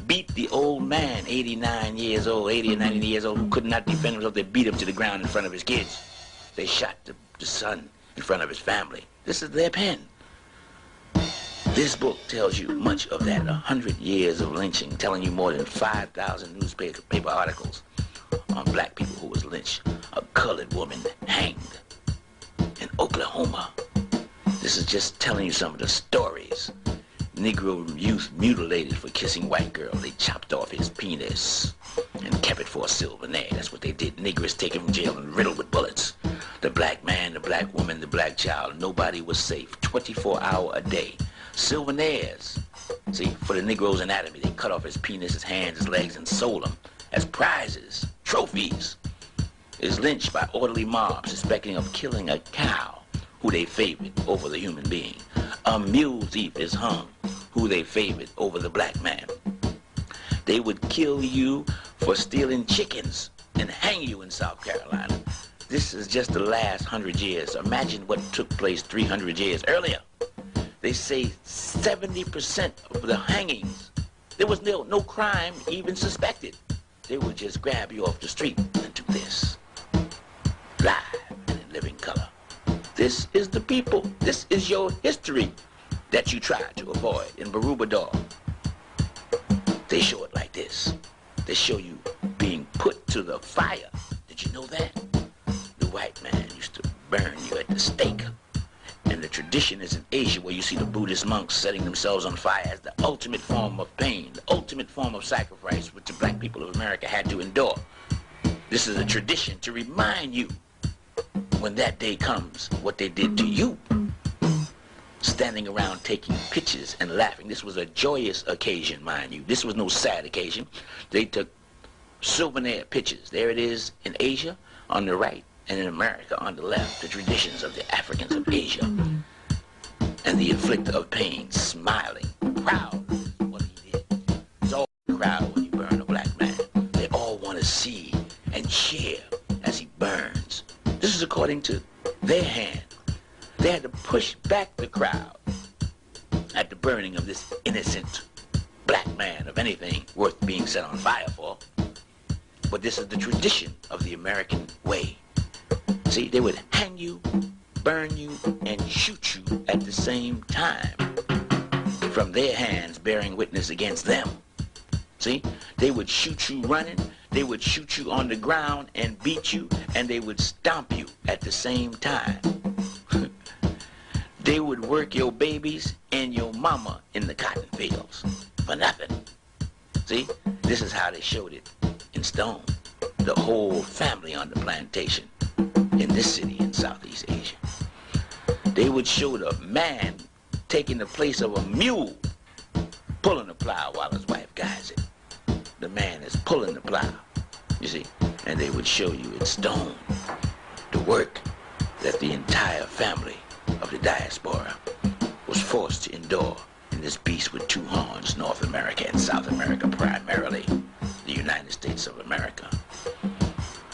S1: beat the old man, 89 years old, 80 or 90 years old, who could not defend himself. They beat him to the ground in front of his kids. They shot the, the son in front of his family. This is their pen. This book tells you much of that, a hundred years of lynching, telling you more than 5,000 newspaper paper articles on black people who was lynched, a colored woman hanged in Oklahoma. This is just telling you some of the stories. Negro youth mutilated for kissing white girl. They chopped off his penis and kept it for a souvenir. That's what they did. Negroes taken from jail and riddled with bullets. The black man, the black woman, the black child. Nobody was safe. 24 hour a day. Souvenirs. See, for the Negro's anatomy, they cut off his penis, his hands, his legs, and sold them as prizes, trophies is lynched by orderly mobs suspecting of killing a cow who they favored over the human being. A mule thief is hung who they favored over the black man. They would kill you for stealing chickens and hang you in South Carolina. This is just the last hundred years. Imagine what took place 300 years earlier. They say 70% of the hangings, there was no, no crime even suspected. They would just grab you off the street and do this live and in living color. This is the people. This is your history that you try to avoid in Borobudur. They show it like this. They show you being put to the fire. Did you know that? The white man used to burn you at the stake. And the tradition is in Asia where you see the Buddhist monks setting themselves on fire as the ultimate form of pain, the ultimate form of sacrifice which the black people of America had to endure. This is a tradition to remind you when that day comes, what they did to you. Standing around taking pictures and laughing. This was a joyous occasion, mind you. This was no sad occasion. They took souvenir pictures. There it is in Asia on the right and in America on the left. The traditions of the Africans of Asia. And the inflictor of pain smiling, proud what he did. It's all crowd when you burn a black man. They all want to see and cheer as he burns. This is according to their hand. They had to push back the crowd at the burning of this innocent black man of anything worth being set on fire for. But this is the tradition of the American way. See, they would hang you, burn you, and shoot you at the same time from their hands bearing witness against them. See, they would shoot you running, they would shoot you on the ground and beat you, and they would stomp you at the same time. *laughs* they would work your babies and your mama in the cotton fields for nothing. See, this is how they showed it in stone. The whole family on the plantation in this city in Southeast Asia. They would show the man taking the place of a mule pulling the plow while his wife guides it the man is pulling the plow, you see, and they would show you in stone the work that the entire family of the diaspora was forced to endure in this beast with two horns, North America and South America primarily, the United States of America,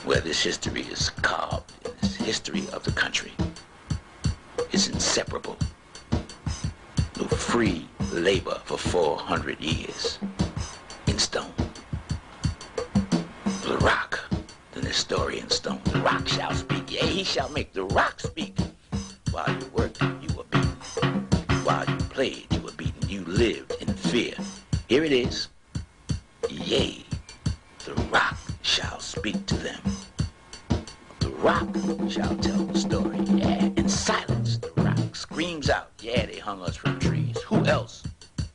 S1: where this history is carved in history of the country. is inseparable. No free labor for 400 years in stone the rock, the Nestorian stone. The rock shall speak, yea, he shall make the rock speak while you work played, you were beaten. You lived in fear. Here it is. Yea, the rock shall speak to them. Rock shall tell the story. Yeah, in silence, the rock screams out. Yeah, they hung us from trees. Who else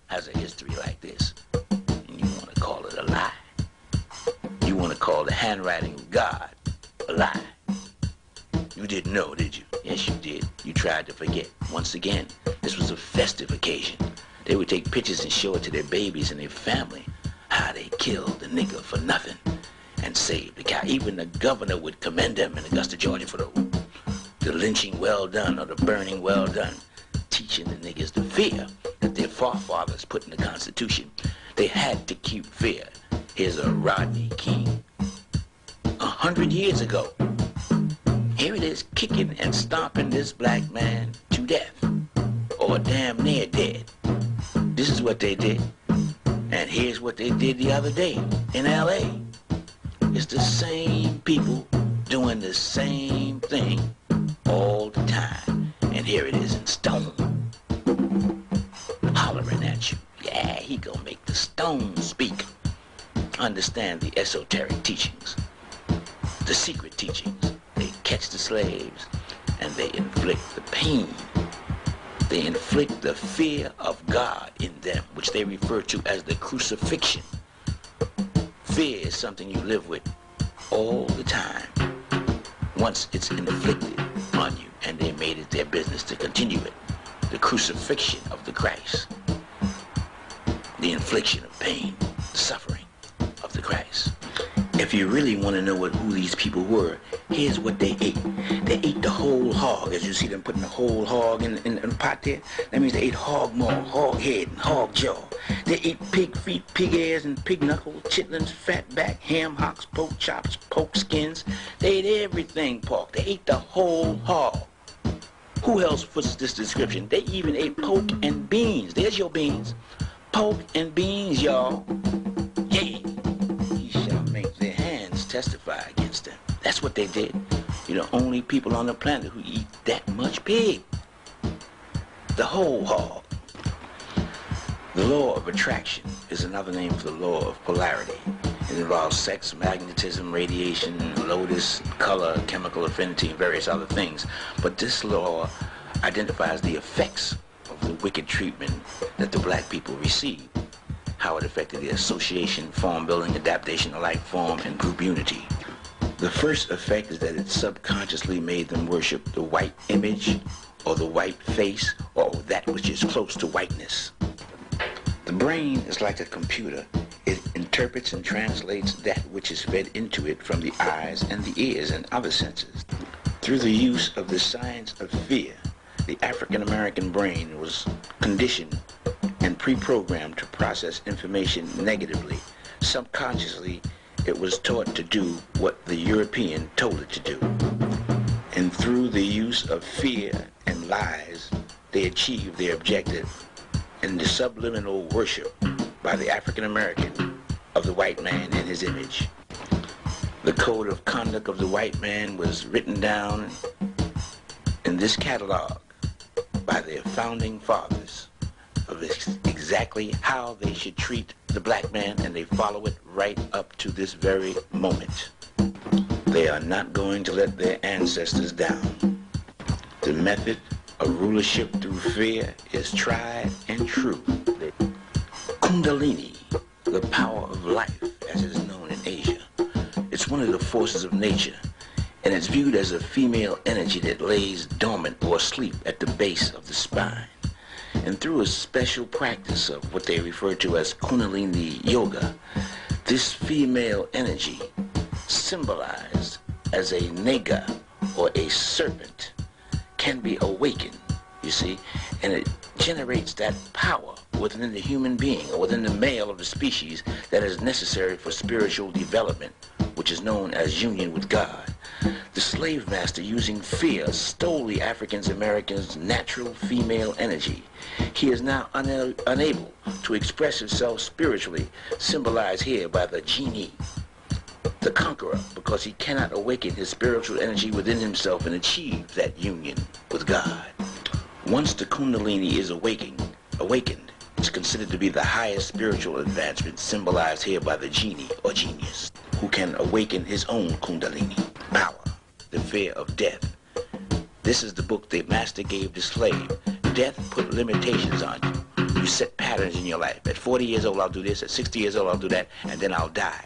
S1: has a history like this? And you want to call it a lie. You want to call the handwriting of God a lie. You didn't know, did you? Yes, you did. You tried to forget. Once again, this was a festive occasion. They would take pictures and show it to their babies and their family how they killed the nigger for nothing and saved the guy. Even the governor would commend them in Augusta, Georgia for the, the lynching well done or the burning well done, teaching the niggers the fear that their forefathers put in the Constitution. They had to keep fear. Here's a Rodney King. A hundred years ago, here it is kicking and stomping this black man to death. Or damn near dead. This is what they did. And here's what they did the other day in L.A. It's the same people doing the same thing all the time. And here it is in stone. Hollering at you. Yeah, he gonna make the stone speak. Understand the esoteric teachings. The secret teachings They catch the slaves and they inflict the pain. They inflict the fear of God in them, which they refer to as the crucifixion. Fear is something you live with all the time. Once it's inflicted on you and they made it their business to continue it. The crucifixion of the Christ. The infliction of pain, the suffering of the Christ. If you really want to know what who these people were, here's what they ate. They ate the whole hog, as you see them putting the whole hog in, in, in the pot there. That means they ate hog maw, hog head, and hog jaw. They ate pig feet, pig ears, and pig knuckles, chitlins, fat back, ham hocks, pork chops, pork skins. They ate everything pork. They ate the whole hog. Who else fits this description? They even ate pork and beans. There's your beans. Pork and beans, y'all. Testify against them. That's what they did. You're the only people on the planet who eat that much pig. The whole hog. The law of attraction is another name for the law of polarity. It involves sex, magnetism, radiation, lotus, color, chemical affinity, and various other things. But this law identifies the effects of the wicked treatment that the black people received how it affected the association, form building, adaptation of life form, and group unity. The first effect is that it subconsciously made them worship the white image or the white face or that which is close to whiteness. The brain is like a computer. It interprets and translates that which is fed into it from the eyes and the ears and other senses. Through the use of the science of fear, the African American brain was conditioned and pre-programmed to process information negatively. Subconsciously, it was taught to do what the European told it to do. And through the use of fear and lies, they achieved their objective in the subliminal worship by the African American of the white man in his image. The code of conduct of the white man was written down in this catalog by their founding fathers of exactly how they should treat the black man, and they follow it right up to this very moment. They are not going to let their ancestors down. The method of rulership through fear is tried and true. Kundalini, the power of life, as it is known in Asia. It's one of the forces of nature, and it's viewed as a female energy that lays dormant or asleep at the base of the spine and through a special practice of what they refer to as Kundalini Yoga, this female energy, symbolized as a naga or a serpent, can be awakened, you see, and it generates that power within the human being or within the male of the species that is necessary for spiritual development, which is known as union with God. The slave master, using fear, stole the African American's natural female energy. He is now una unable to express himself spiritually, symbolized here by the genie, the conqueror, because he cannot awaken his spiritual energy within himself and achieve that union with God. Once the Kundalini is awakened, awakened is considered to be the highest spiritual advancement symbolized here by the genie or genius who can awaken his own kundalini power, the fear of death. This is the book the master gave the slave. Death put limitations on you. You set patterns in your life. At 40 years old, I'll do this. At 60 years old, I'll do that. And then I'll die.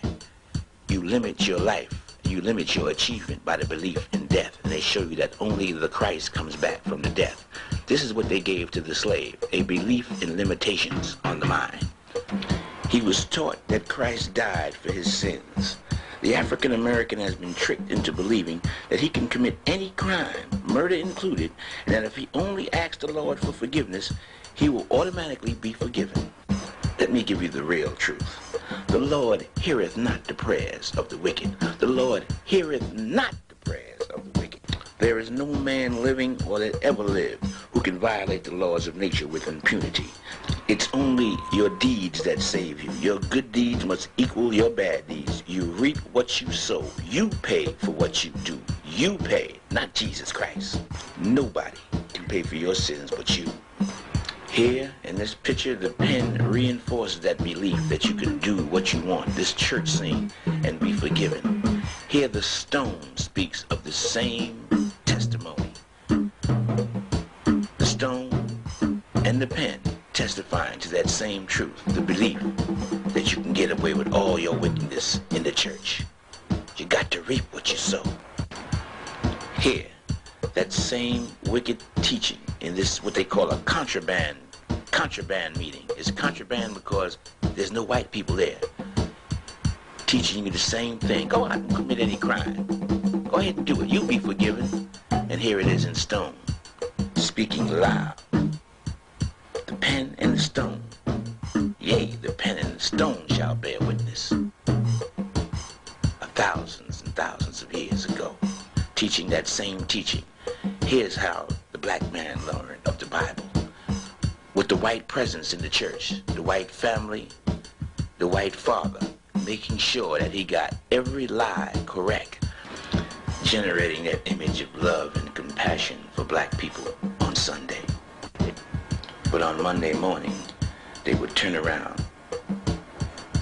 S1: You limit your life. You limit your achievement by the belief in death. And they show you that only the Christ comes back from the death. This is what they gave to the slave, a belief in limitations on the mind. He was taught that Christ died for his sins. The African American has been tricked into believing that he can commit any crime, murder included, and that if he only asks the Lord for forgiveness, he will automatically be forgiven. Let me give you the real truth. The Lord heareth not the prayers of the wicked. The Lord heareth not the prayers of the wicked. There is no man living or that ever lived who can violate the laws of nature with impunity. It's only your deeds that save you. Your good deeds must equal your bad deeds. You reap what you sow. You pay for what you do. You pay, not Jesus Christ. Nobody can pay for your sins but you. Here, in this picture, the pen reinforces that belief that you can do what you want, this church scene, and be forgiven. Here, the stone speaks of the same testimony. The stone and the pen testifying to that same truth, the belief that you can get away with all your wickedness in the church. You got to reap what you sow. Here, that same wicked teaching in this what they call a contraband contraband meeting. It's contraband because there's no white people there teaching you the same thing. Go out and commit any crime. Go ahead and do it. You'll be forgiven. And here it is in stone, speaking loud. The pen and the stone. Yea, the pen and the stone shall bear witness. A Thousands and thousands of years ago, teaching that same teaching. Here's how the black man learned of the Bible. With the white presence in the church, the white family, the white father, making sure that he got every lie correct, generating that image of love and compassion for black people on Sunday. But on Monday morning, they would turn around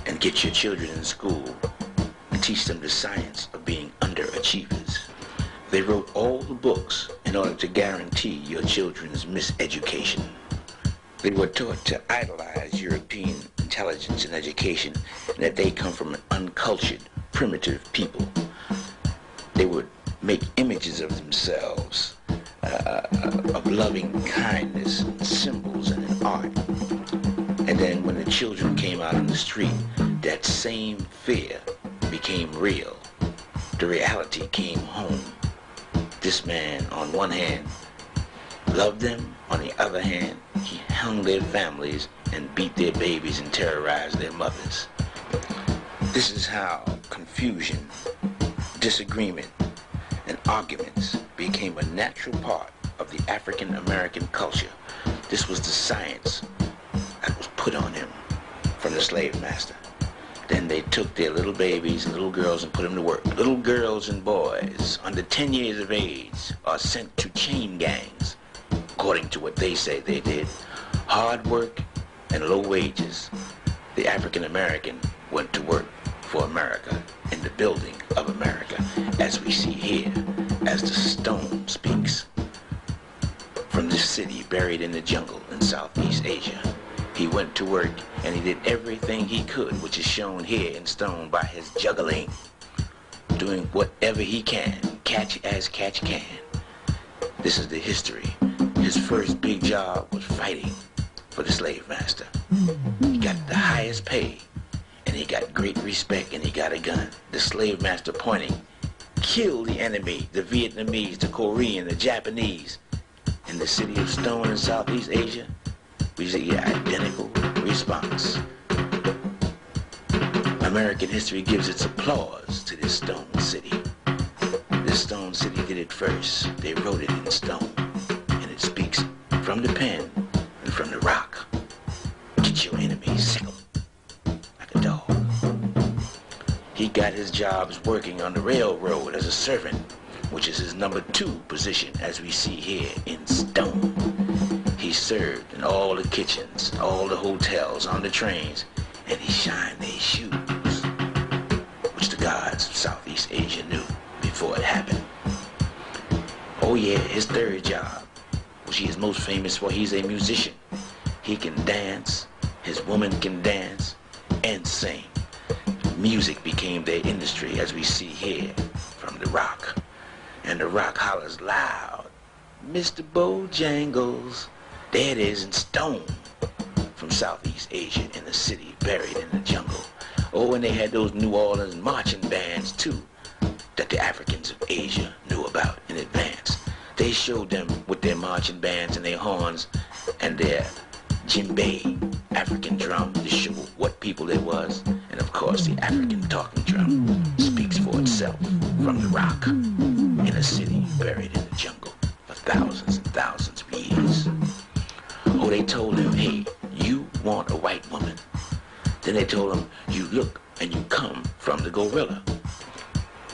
S1: and get your children in school and teach them the science of being underachievers. They wrote all the books in order to guarantee your children's miseducation. They were taught to idolize European intelligence and education and that they come from an uncultured, primitive people. They would make images of themselves, uh, of loving kindness, symbols, and in art. And then when the children came out on the street, that same fear became real. The reality came home. This man, on one hand, loved them. On the other hand, he hung their families and beat their babies and terrorized their mothers. This is how confusion, disagreement, and arguments became a natural part of the African American culture. This was the science that was put on him from the slave master. Then they took their little babies and little girls and put them to work. Little girls and boys under 10 years of age are sent to chain gangs, according to what they say they did. Hard work and low wages. The African American went to work for America in the building of America, as we see here, as the stone speaks. From this city buried in the jungle in Southeast Asia, he went to work and he did everything he could, which is shown here in stone by his juggling, doing whatever he can, catch as catch can. This is the history. His first big job was fighting for the slave master. He got the highest pay and he got great respect and he got a gun. The slave master pointing, killed the enemy, the Vietnamese, the Korean, the Japanese. In the city of Stone in Southeast Asia, we see an identical response. American history gives its applause to this stone city. This stone city did it first. They wrote it in stone. From the pen and from the rock. Get your enemies, sick like a dog. He got his jobs working on the railroad as a servant, which is his number two position as we see here in stone. He served in all the kitchens, all the hotels, on the trains, and he shined their shoes, which the gods of Southeast Asia knew before it happened. Oh yeah, his third job, which he is most famous for, he's a musician. He can dance, his woman can dance, and sing. Music became their industry, as we see here from the rock. And the rock hollers loud, Mr. Bojangles, there it is in stone from Southeast Asia in the city, buried in the jungle. Oh, and they had those New Orleans marching bands too, that the Africans of Asia knew about in advance. They showed them with their marching bands and their horns and their djembe, African drum, to show what people it was. And of course, the African talking drum speaks for itself from the rock in a city buried in the jungle for thousands and thousands of years. Oh, they told him, hey, you want a white woman. Then they told him, you look and you come from the gorilla.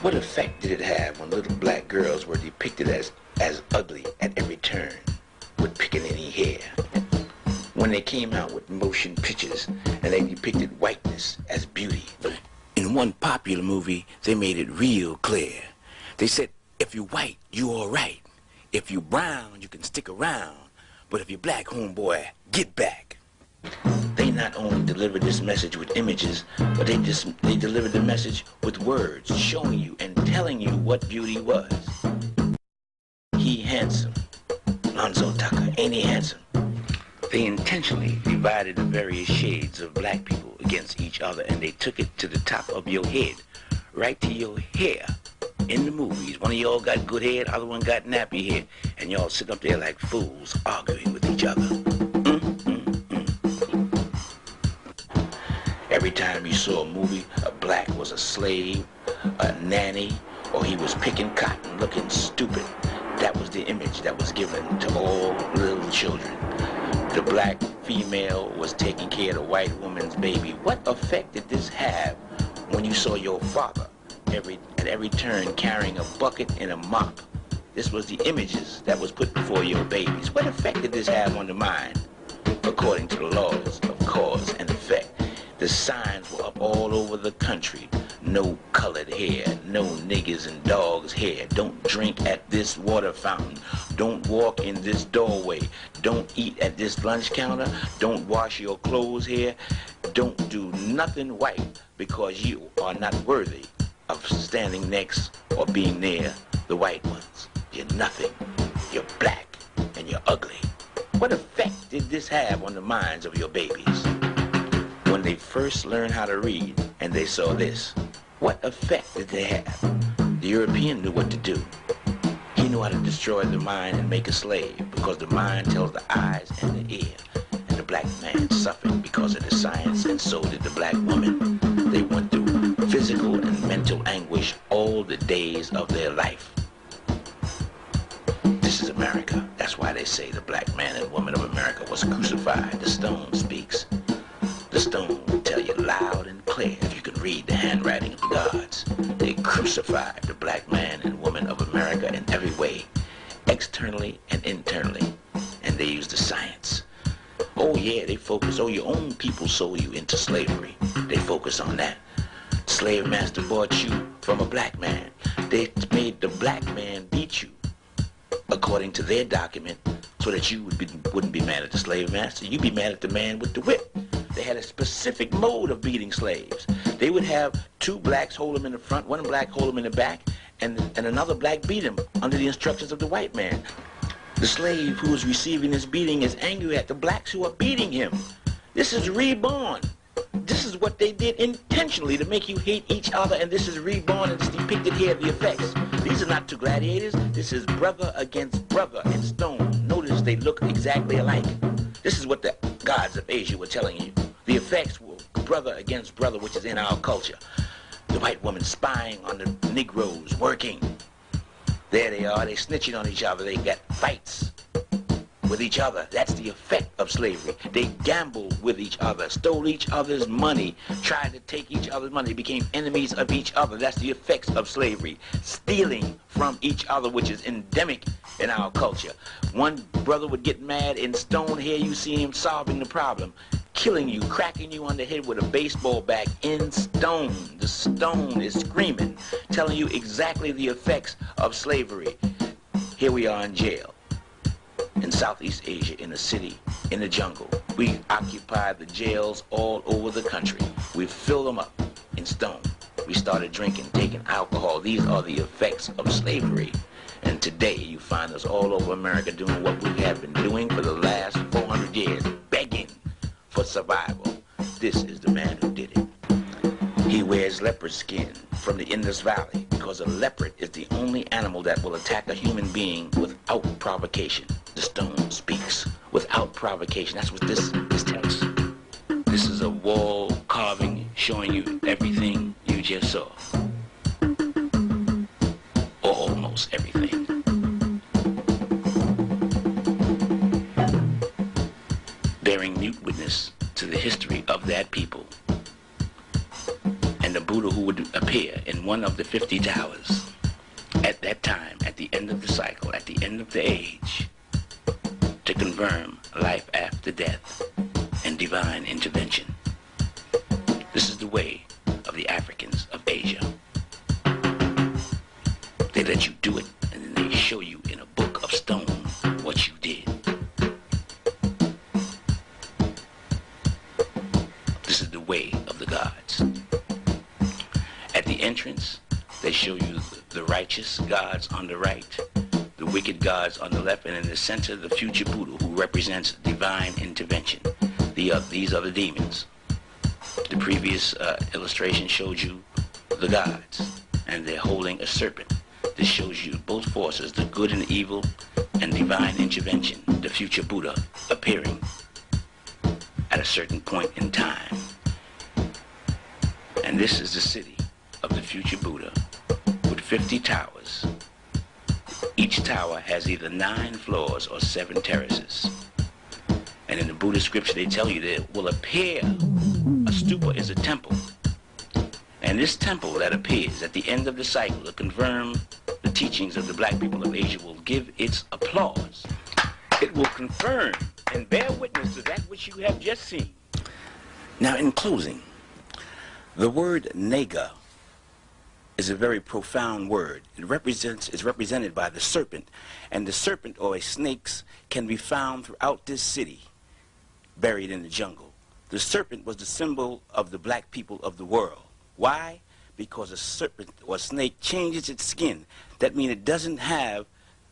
S1: What effect did it have when little black girls were depicted as, as ugly at every turn with pickaninny hair? When they came out with motion pictures and they depicted whiteness as beauty. In one popular movie, they made it real clear. They said, if you're white, you all right. If you're brown, you can stick around. But if you're black, homeboy, get back. They not only delivered this message with images, but they just they delivered the message with words, showing you and telling you what beauty was. He handsome. Lonzo Tucker, ain't he handsome? They intentionally divided the various shades of black people against each other and they took it to the top of your head, right to your hair in the movies. One of y'all got good hair, the other one got nappy hair, and y'all sit up there like fools arguing with each other. Mm, mm, mm. Every time you saw a movie, a black was a slave, a nanny, or he was picking cotton looking stupid. That was the image that was given to all little children. The black female was taking care of the white woman's baby. What effect did this have when you saw your father every at every turn carrying a bucket and a mop. This was the images that was put before your babies. What effect did this have on the mind? According to the laws of cause and effect, the signs were up all over the country. No colored hair, no niggas and dogs hair. Don't drink at this water fountain. Don't walk in this doorway. Don't eat at this lunch counter. Don't wash your clothes here. Don't do nothing white because you are not worthy of standing next or being near the white ones. You're nothing. You're black and you're ugly. What effect did this have on the minds of your babies? When they first learned how to read and they saw this, what effect did they have? The European knew what to do. He knew how to destroy the mind and make a slave because the mind tells the eyes and the ear. And the black man suffered because of the science and so did the black woman. They went through physical and mental anguish all the days of their life. This is America. That's why they say the black man and woman of America was crucified. The stone speaks. The stone will tell you loud and clear if you can read the handwriting of the gods. They crucified the black man and woman of America in every way, externally and internally. And they used the science. Oh yeah, they focus. Oh, your own people sold you into slavery. They focus on that slave master bought you from a black man. They made the black man beat you according to their document so that you would be, wouldn't be mad at the slave master. You'd be mad at the man with the whip. They had a specific mode of beating slaves. They would have two blacks hold them in the front, one black hold them in the back, and, and another black beat him under the instructions of the white man. The slave who is receiving this beating is angry at the blacks who are beating him. This is reborn. This is what they did intentionally to make you hate each other, and this is reborn and it's depicted here, the effects. These are not two gladiators. This is brother against brother in stone. Notice they look exactly alike. This is what the gods of Asia were telling you. The effects were brother against brother, which is in our culture. The white woman spying on the Negroes, working. There they are, they snitching on each other, they got fights with each other. That's the effect of slavery. They gambled with each other, stole each other's money, tried to take each other's money, became enemies of each other. That's the effects of slavery. Stealing from each other, which is endemic in our culture. One brother would get mad and stone here, you see him solving the problem killing you, cracking you on the head with a baseball bat in stone. The stone is screaming, telling you exactly the effects of slavery. Here we are in jail in Southeast Asia, in a city, in the jungle. We occupy the jails all over the country. We fill them up in stone. We started drinking, taking alcohol. These are the effects of slavery. And today you find us all over America doing what we have been doing for the last 400 years, begging for survival. This is the man who did it. He wears leopard skin from the Indus Valley because a leopard is the only animal that will attack a human being without provocation. The stone speaks without provocation. That's what this, this tells. This is a wall carving showing you everything you just saw. Almost everything. Bearing mute witness to the history of that people and the Buddha who would appear in one of the 50 towers at that time, at the end of the cycle, at the end of the age, to confirm life after death and divine intervention. This is the way of the Africans of Asia. They let you do it, and then they show you in a book of stone entrance, they show you the righteous gods on the right, the wicked gods on the left, and in the center, the future Buddha who represents divine intervention. The, uh, these are the demons. The previous uh, illustration showed you the gods, and they're holding a serpent. This shows you both forces, the good and the evil, and divine intervention, the future Buddha appearing at a certain point in time. And this is the city of the future Buddha with 50 towers. Each tower has either nine floors or seven terraces. And in the Buddhist scripture, they tell you that it will appear a stupa is a temple. And this temple that appears at the end of the cycle to confirm the teachings of the black people of Asia will give its applause. It will confirm and bear witness to that which you have just seen. Now, in closing, the word naga is a very profound word. It represents is represented by the serpent, and the serpent or a snakes can be found throughout this city, buried in the jungle. The serpent was the symbol of the black people of the world. Why? Because a serpent or snake changes its skin. That means it doesn't have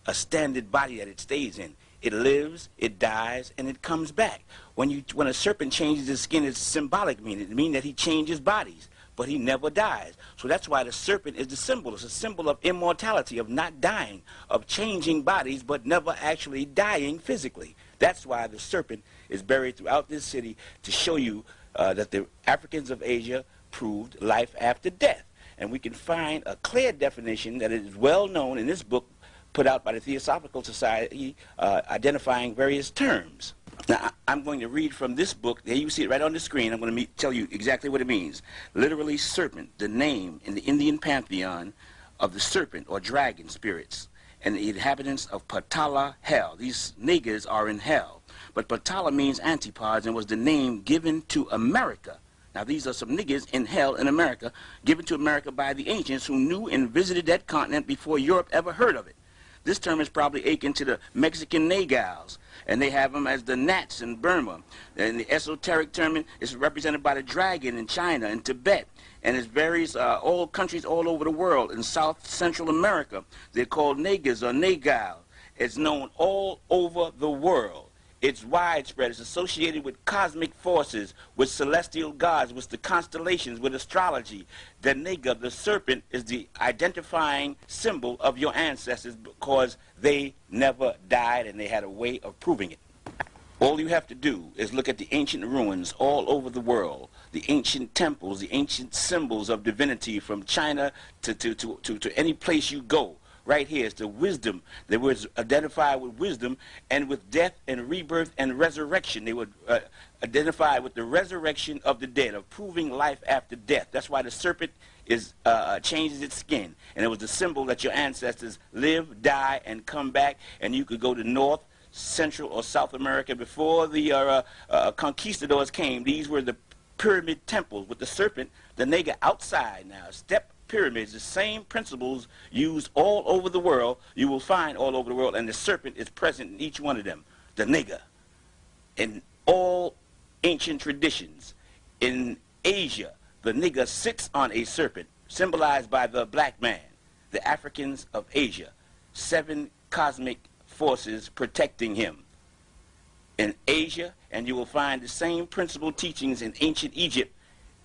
S1: a standard body that it stays in. It lives, it dies, and it comes back. When you when a serpent changes his skin, it's symbolic meaning. It means that he changes bodies but he never dies. So that's why the serpent is the symbol. It's a symbol of immortality, of not dying, of changing bodies, but never actually dying physically. That's why the serpent is buried throughout this city to show you uh, that the Africans of Asia proved life after death. And we can find a clear definition that is well known in this book put out by the Theosophical Society uh, identifying various terms. Now, I'm going to read from this book. There you see it right on the screen. I'm going to meet, tell you exactly what it means. Literally, serpent, the name in the Indian pantheon of the serpent or dragon spirits and the inhabitants of Patala, hell. These niggas are in hell. But Patala means antipodes and was the name given to America. Now, these are some niggas in hell in America, given to America by the ancients who knew and visited that continent before Europe ever heard of it. This term is probably akin to the Mexican nagals, and they have them as the Nats in Burma. And the esoteric term is represented by the dragon in China and Tibet. And it varies uh, all countries all over the world. In South Central America, they're called Nagas or Nagal. It's known all over the world. It's widespread. It's associated with cosmic forces, with celestial gods, with the constellations, with astrology. The Naga, the serpent, is the identifying symbol of your ancestors because they never died and they had a way of proving it. All you have to do is look at the ancient ruins all over the world, the ancient temples, the ancient symbols of divinity from China to, to, to, to, to any place you go right here is the wisdom. They were identified with wisdom and with death and rebirth and resurrection. They were uh, identified with the resurrection of the dead, of proving life after death. That's why the serpent is uh, uh, changes its skin, and it was the symbol that your ancestors live, die, and come back. And you could go to North, Central, or South America before the uh, uh, uh conquistadors came. These were the pyramid temples with the serpent, the nigger outside now. Step pyramids, the same principles used all over the world, you will find all over the world, and the serpent is present in each one of them. The nigger. In all ancient traditions, in Asia, the nigger sits on a serpent, symbolized by the black man, the Africans of Asia, seven cosmic forces protecting him. In Asia, and you will find the same principal teachings in ancient Egypt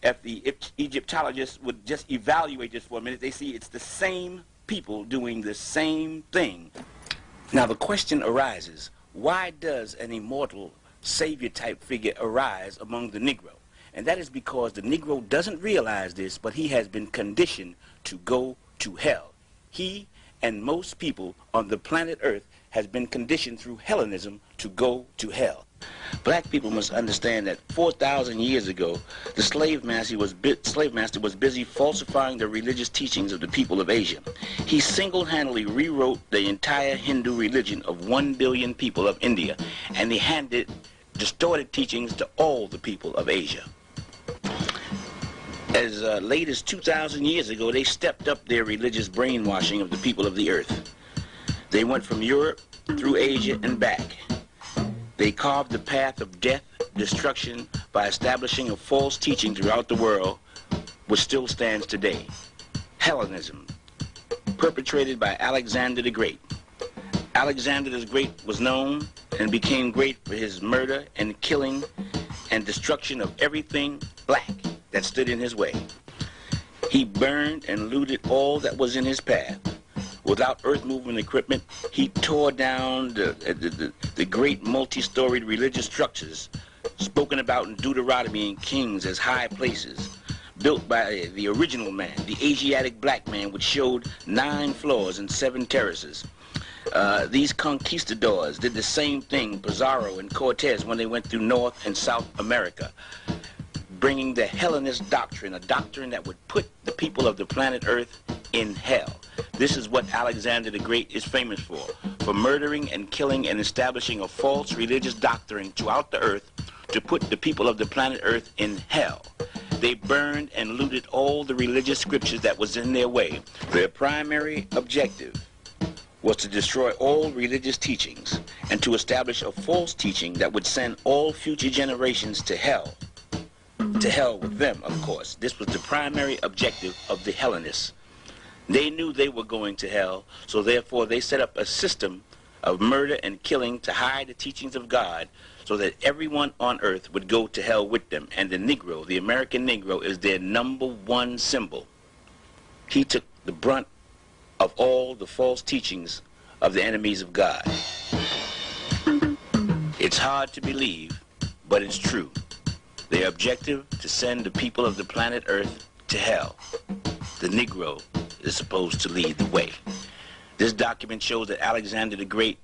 S1: if the Egyptologists would just evaluate this for a minute, they see it's the same people doing the same thing. Now the question arises, why does an immortal savior type figure arise among the Negro? And that is because the Negro doesn't realize this, but he has been conditioned to go to hell. He and most people on the planet Earth has been conditioned through Hellenism to go to hell. Black people must understand that 4,000 years ago, the slave master, was slave master was busy falsifying the religious teachings of the people of Asia. He single-handedly rewrote the entire Hindu religion of 1 billion people of India, and he handed distorted teachings to all the people of Asia. As uh, late as 2,000 years ago, they stepped up their religious brainwashing of the people of the earth. They went from Europe through Asia and back. They carved the path of death, destruction, by establishing a false teaching throughout the world, which still stands today. Hellenism, perpetrated by Alexander the Great. Alexander the Great was known and became great for his murder and killing and destruction of everything black that stood in his way. He burned and looted all that was in his path without earth-moving equipment, he tore down the, the, the, the great multi-storied religious structures spoken about in Deuteronomy and Kings as high places, built by the original man, the Asiatic black man, which showed nine floors and seven terraces. Uh, these conquistadors did the same thing, Pizarro and Cortez, when they went through North and South America, bringing the Hellenist doctrine, a doctrine that would put the people of the planet Earth in hell. This is what Alexander the Great is famous for, for murdering and killing and establishing a false religious doctrine throughout the earth to put the people of the planet Earth in hell. They burned and looted all the religious scriptures that was in their way. Their primary objective was to destroy all religious teachings and to establish a false teaching that would send all future generations to hell. To hell with them, of course. This was the primary objective of the Hellenists. They knew they were going to hell, so therefore they set up a system of murder and killing to hide the teachings of God so that everyone on earth would go to hell with them. And the Negro, the American Negro, is their number one symbol. He took the brunt of all the false teachings of the enemies of God. It's hard to believe, but it's true. Their objective to send the people of the planet Earth to hell. The Negro is supposed to lead the way. This document shows that Alexander the Great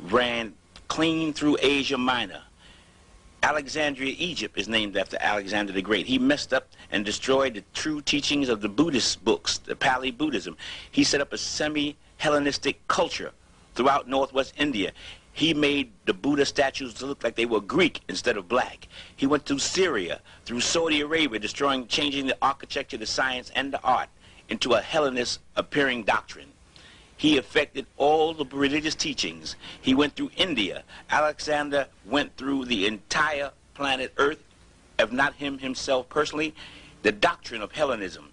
S1: ran clean through Asia Minor. Alexandria, Egypt is named after Alexander the Great. He messed up and destroyed the true teachings of the Buddhist books, the Pali Buddhism. He set up a semi-Hellenistic culture throughout northwest India. He made the Buddha statues look like they were Greek instead of black. He went through Syria, through Saudi Arabia, destroying, changing the architecture, the science, and the art into a Hellenist appearing doctrine. He affected all the religious teachings. He went through India. Alexander went through the entire planet Earth, if not him himself personally. The doctrine of Hellenism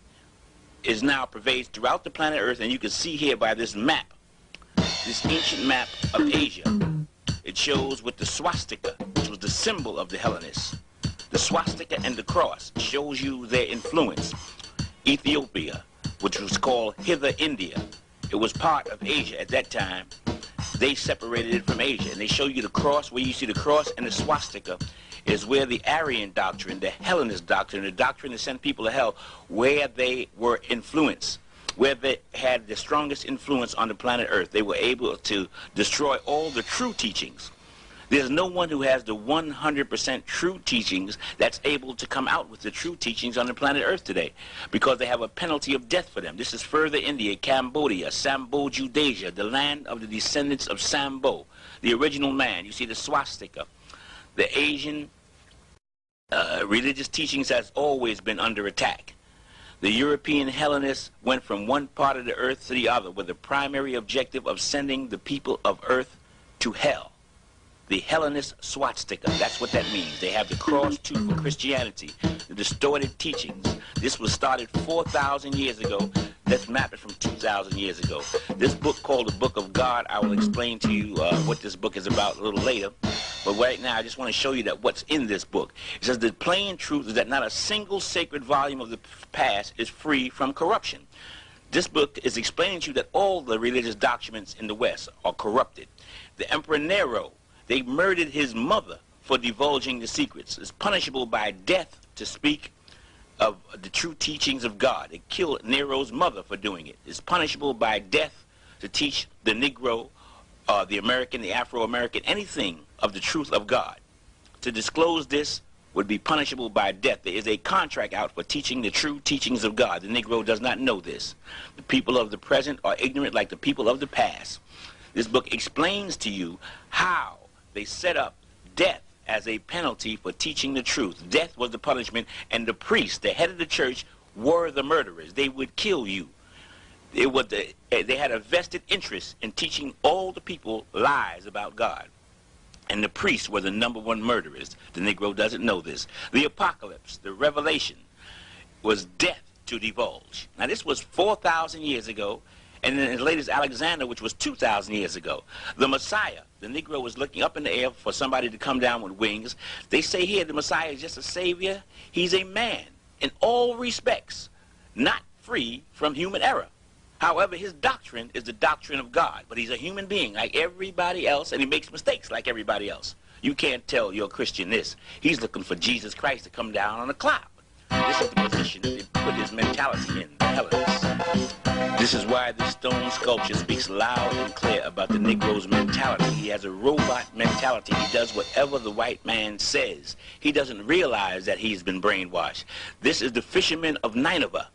S1: is now pervades throughout the planet Earth, and you can see here by this map, this ancient map of Asia. It shows with the swastika, which was the symbol of the Hellenists. The swastika and the cross shows you their influence. Ethiopia, which was called Hither India. It was part of Asia at that time. They separated it from Asia, and they show you the cross, where you see the cross and the swastika is where the Aryan doctrine, the Hellenist doctrine, the doctrine that sent people to hell, where they were influenced. Where they had the strongest influence on the planet Earth. They were able to destroy all the true teachings. There's no one who has the 100% true teachings that's able to come out with the true teachings on the planet Earth today because they have a penalty of death for them. This is further India, Cambodia, Sambo Judasia, the land of the descendants of Sambo, the original man. You see the swastika. The Asian uh, religious teachings has always been under attack. The European Hellenists went from one part of the earth to the other with the primary objective of sending the people of earth to hell. The Hellenist swastika, that's what that means. They have the cross too for Christianity, the distorted teachings. This was started 4,000 years ago. Let's map it from 2,000 years ago. This book called the Book of God, I will explain to you uh, what this book is about a little later. But right now, I just want to show you that what's in this book. It says the plain truth is that not a single sacred volume of the past is free from corruption. This book is explaining to you that all the religious documents in the West are corrupted. The Emperor Nero, they murdered his mother for divulging the secrets. It's punishable by death to speak of the true teachings of God. They killed Nero's mother for doing it. It's punishable by death to teach the Negro, uh, the American, the Afro-American, anything of the truth of God. To disclose this would be punishable by death. There is a contract out for teaching the true teachings of God. The Negro does not know this. The people of the present are ignorant like the people of the past. This book explains to you how they set up death as a penalty for teaching the truth. Death was the punishment, and the priests, the head of the church, were the murderers. They would kill you. It was the, eh, they had a vested interest in teaching all the people lies about God and the priests were the number one murderers. The Negro doesn't know this. The apocalypse, the revelation, was death to divulge. Now, this was 4,000 years ago, and then as late as Alexander, which was 2,000 years ago. The Messiah, the Negro was looking up in the air for somebody to come down with wings. They say here the Messiah is just a savior. He's a man in all respects, not free from human error. However, his doctrine is the doctrine of God, but he's a human being like everybody else, and he makes mistakes like everybody else. You can't tell you're Christian this. He's looking for Jesus Christ to come down on a cloud. This is the position they put his mentality in. This is why the stone sculpture speaks loud and clear about the Negro's mentality. He has a robot mentality. He does whatever the white man says. He doesn't realize that he's been brainwashed. This is the fisherman of Nineveh,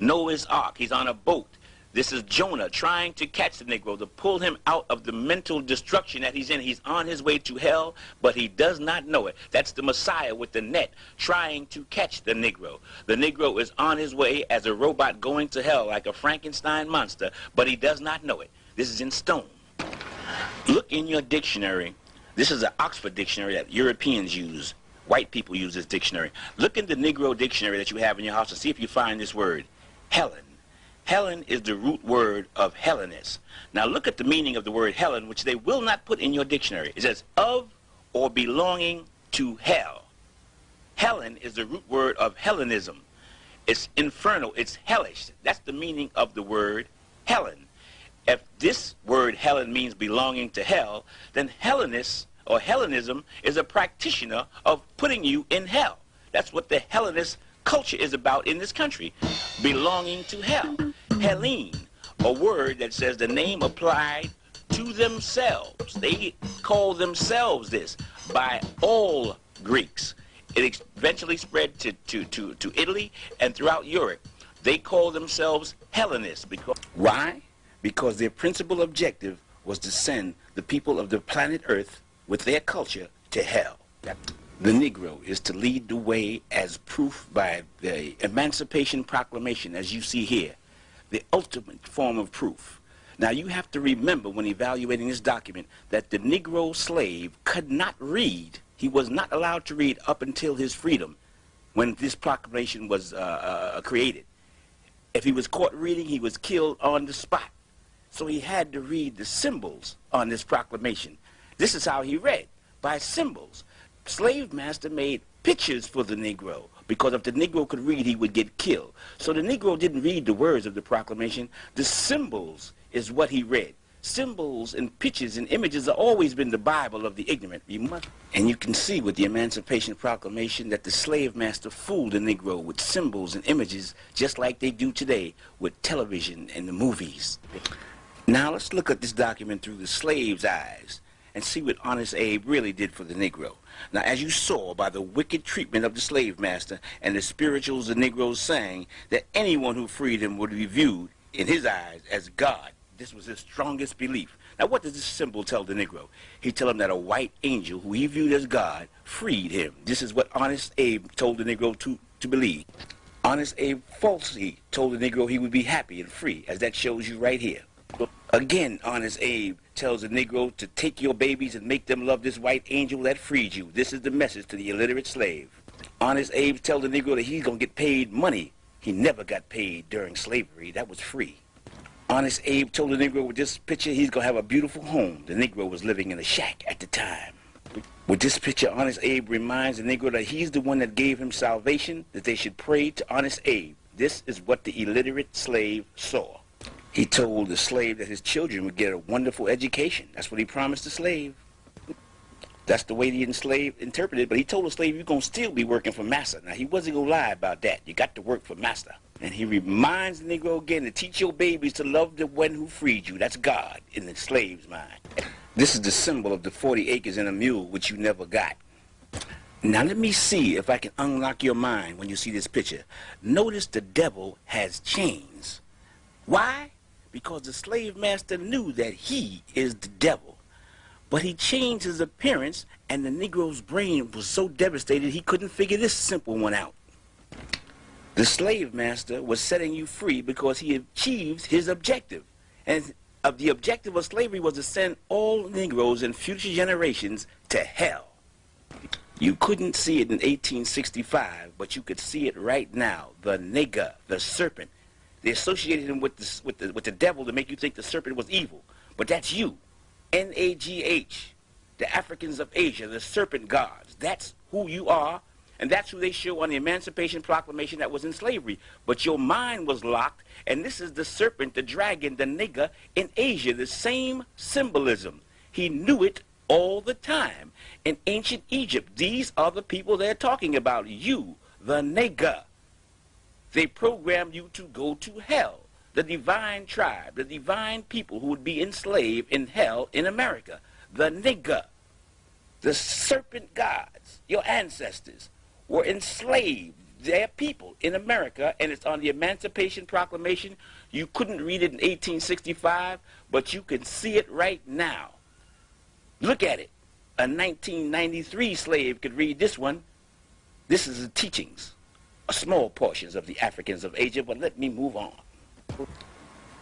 S1: Noah's Ark. He's on a boat. This is Jonah trying to catch the Negro, to pull him out of the mental destruction that he's in. He's on his way to hell, but he does not know it. That's the Messiah with the net trying to catch the Negro. The Negro is on his way as a robot going to hell like a Frankenstein monster, but he does not know it. This is in stone. Look in your dictionary. This is an Oxford dictionary that Europeans use. White people use this dictionary. Look in the Negro dictionary that you have in your house and see if you find this word, Helen. Helen is the root word of Hellenist. Now look at the meaning of the word Helen, which they will not put in your dictionary. It says of or belonging to hell. Helen is the root word of Hellenism. It's infernal. It's hellish. That's the meaning of the word Helen. If this word Helen means belonging to hell, then Hellenist or Hellenism is a practitioner of putting you in hell. That's what the Hellenist culture is about in this country, belonging to hell. Helene, a word that says the name applied to themselves. They call themselves this by all Greeks. It eventually spread to, to, to, to Italy and throughout Europe. They call themselves Hellenists. Because, why? Because their principal objective was to send the people of the planet Earth with their culture to hell. The Negro is to lead the way as proof by the Emancipation Proclamation, as you see here the ultimate form of proof. Now you have to remember when evaluating this document that the Negro slave could not read. He was not allowed to read up until his freedom when this proclamation was uh, uh, created. If he was caught reading, he was killed on the spot. So he had to read the symbols on this proclamation. This is how he read, by symbols. Slave master made pictures for the Negro because if the Negro could read, he would get killed. So the Negro didn't read the words of the proclamation. The symbols is what he read. Symbols and pictures and images have always been the Bible of the ignorant. You must, and you can see with the Emancipation Proclamation that the slave master fooled the Negro with symbols and images just like they do today with television and the movies. Now let's look at this document through the slave's eyes and see what Honest Abe really did for the Negro. Now, as you saw by the wicked treatment of the slave master and the spirituals the Negroes sang, that anyone who freed him would be viewed, in his eyes, as God. This was his strongest belief. Now, what does this symbol tell the Negro? He tell him that a white angel, who he viewed as God, freed him. This is what Honest Abe told the Negro to, to believe. Honest Abe falsely told the Negro he would be happy and free, as that shows you right here. Again, Honest Abe tells the Negro to take your babies and make them love this white angel that freed you. This is the message to the illiterate slave. Honest Abe tells the Negro that he's going to get paid money. He never got paid during slavery. That was free. Honest Abe told the Negro with this picture he's going to have a beautiful home. The Negro was living in a shack at the time. With this picture, Honest Abe reminds the Negro that he's the one that gave him salvation, that they should pray to Honest Abe. This is what the illiterate slave saw. He told the slave that his children would get a wonderful education. That's what he promised the slave. That's the way the enslaved interpreted it. But he told the slave, you're going to still be working for master. Now, he wasn't going to lie about that. You got to work for master. And he reminds the Negro again to teach your babies to love the one who freed you. That's God in the slave's mind. This is the symbol of the 40 acres and a mule, which you never got. Now let me see if I can unlock your mind when you see this picture. Notice the devil has chains. Why? Because the slave master knew that he is the devil. But he changed his appearance, and the Negro's brain was so devastated he couldn't figure this simple one out. The slave master was setting you free because he achieved his objective. And of the objective of slavery was to send all Negroes and future generations to hell. You couldn't see it in 1865, but you could see it right now. The nigger, the serpent. They associated him with the, with the, with the devil to make you think the serpent was evil. But that's you. N-A-G-H. The Africans of Asia, the serpent gods. That's who you are and that's who they show on the Emancipation Proclamation that was in slavery. But your mind was locked, and this is the serpent, the dragon, the nigger in Asia, the same symbolism. He knew it all the time. In ancient Egypt, these are the people they're talking about. You, the nigger. They programmed you to go to hell. The divine tribe, the divine people who would be enslaved in hell in America. The nigger. The serpent gods, your ancestors were enslaved their people in America, and it's on the Emancipation Proclamation. You couldn't read it in 1865, but you can see it right now. Look at it. A 1993 slave could read this one. This is the teachings, small portions of the Africans of Asia, but let me move on.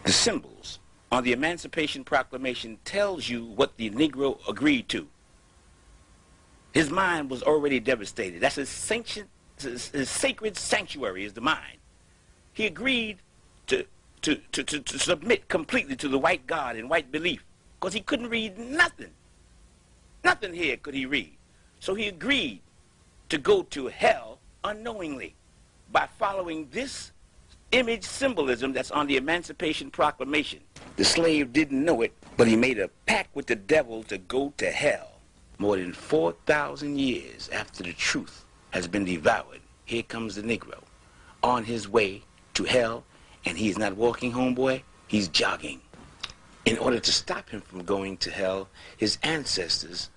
S1: The symbols on the Emancipation Proclamation tells you what the Negro agreed to. His mind was already devastated. That's his, his, his sacred sanctuary is the mind. He agreed to, to, to, to, to submit completely to the white God and white belief because he couldn't read nothing. Nothing here could he read. So he agreed to go to hell unknowingly by following this image symbolism that's on the Emancipation Proclamation. The slave didn't know it, but he made a pact with the devil to go to hell. More than 4,000 years after the truth has been devoured, here comes the Negro on his way to hell, and he is not walking, homeboy, he's jogging. In order to stop him from going to hell, his ancestors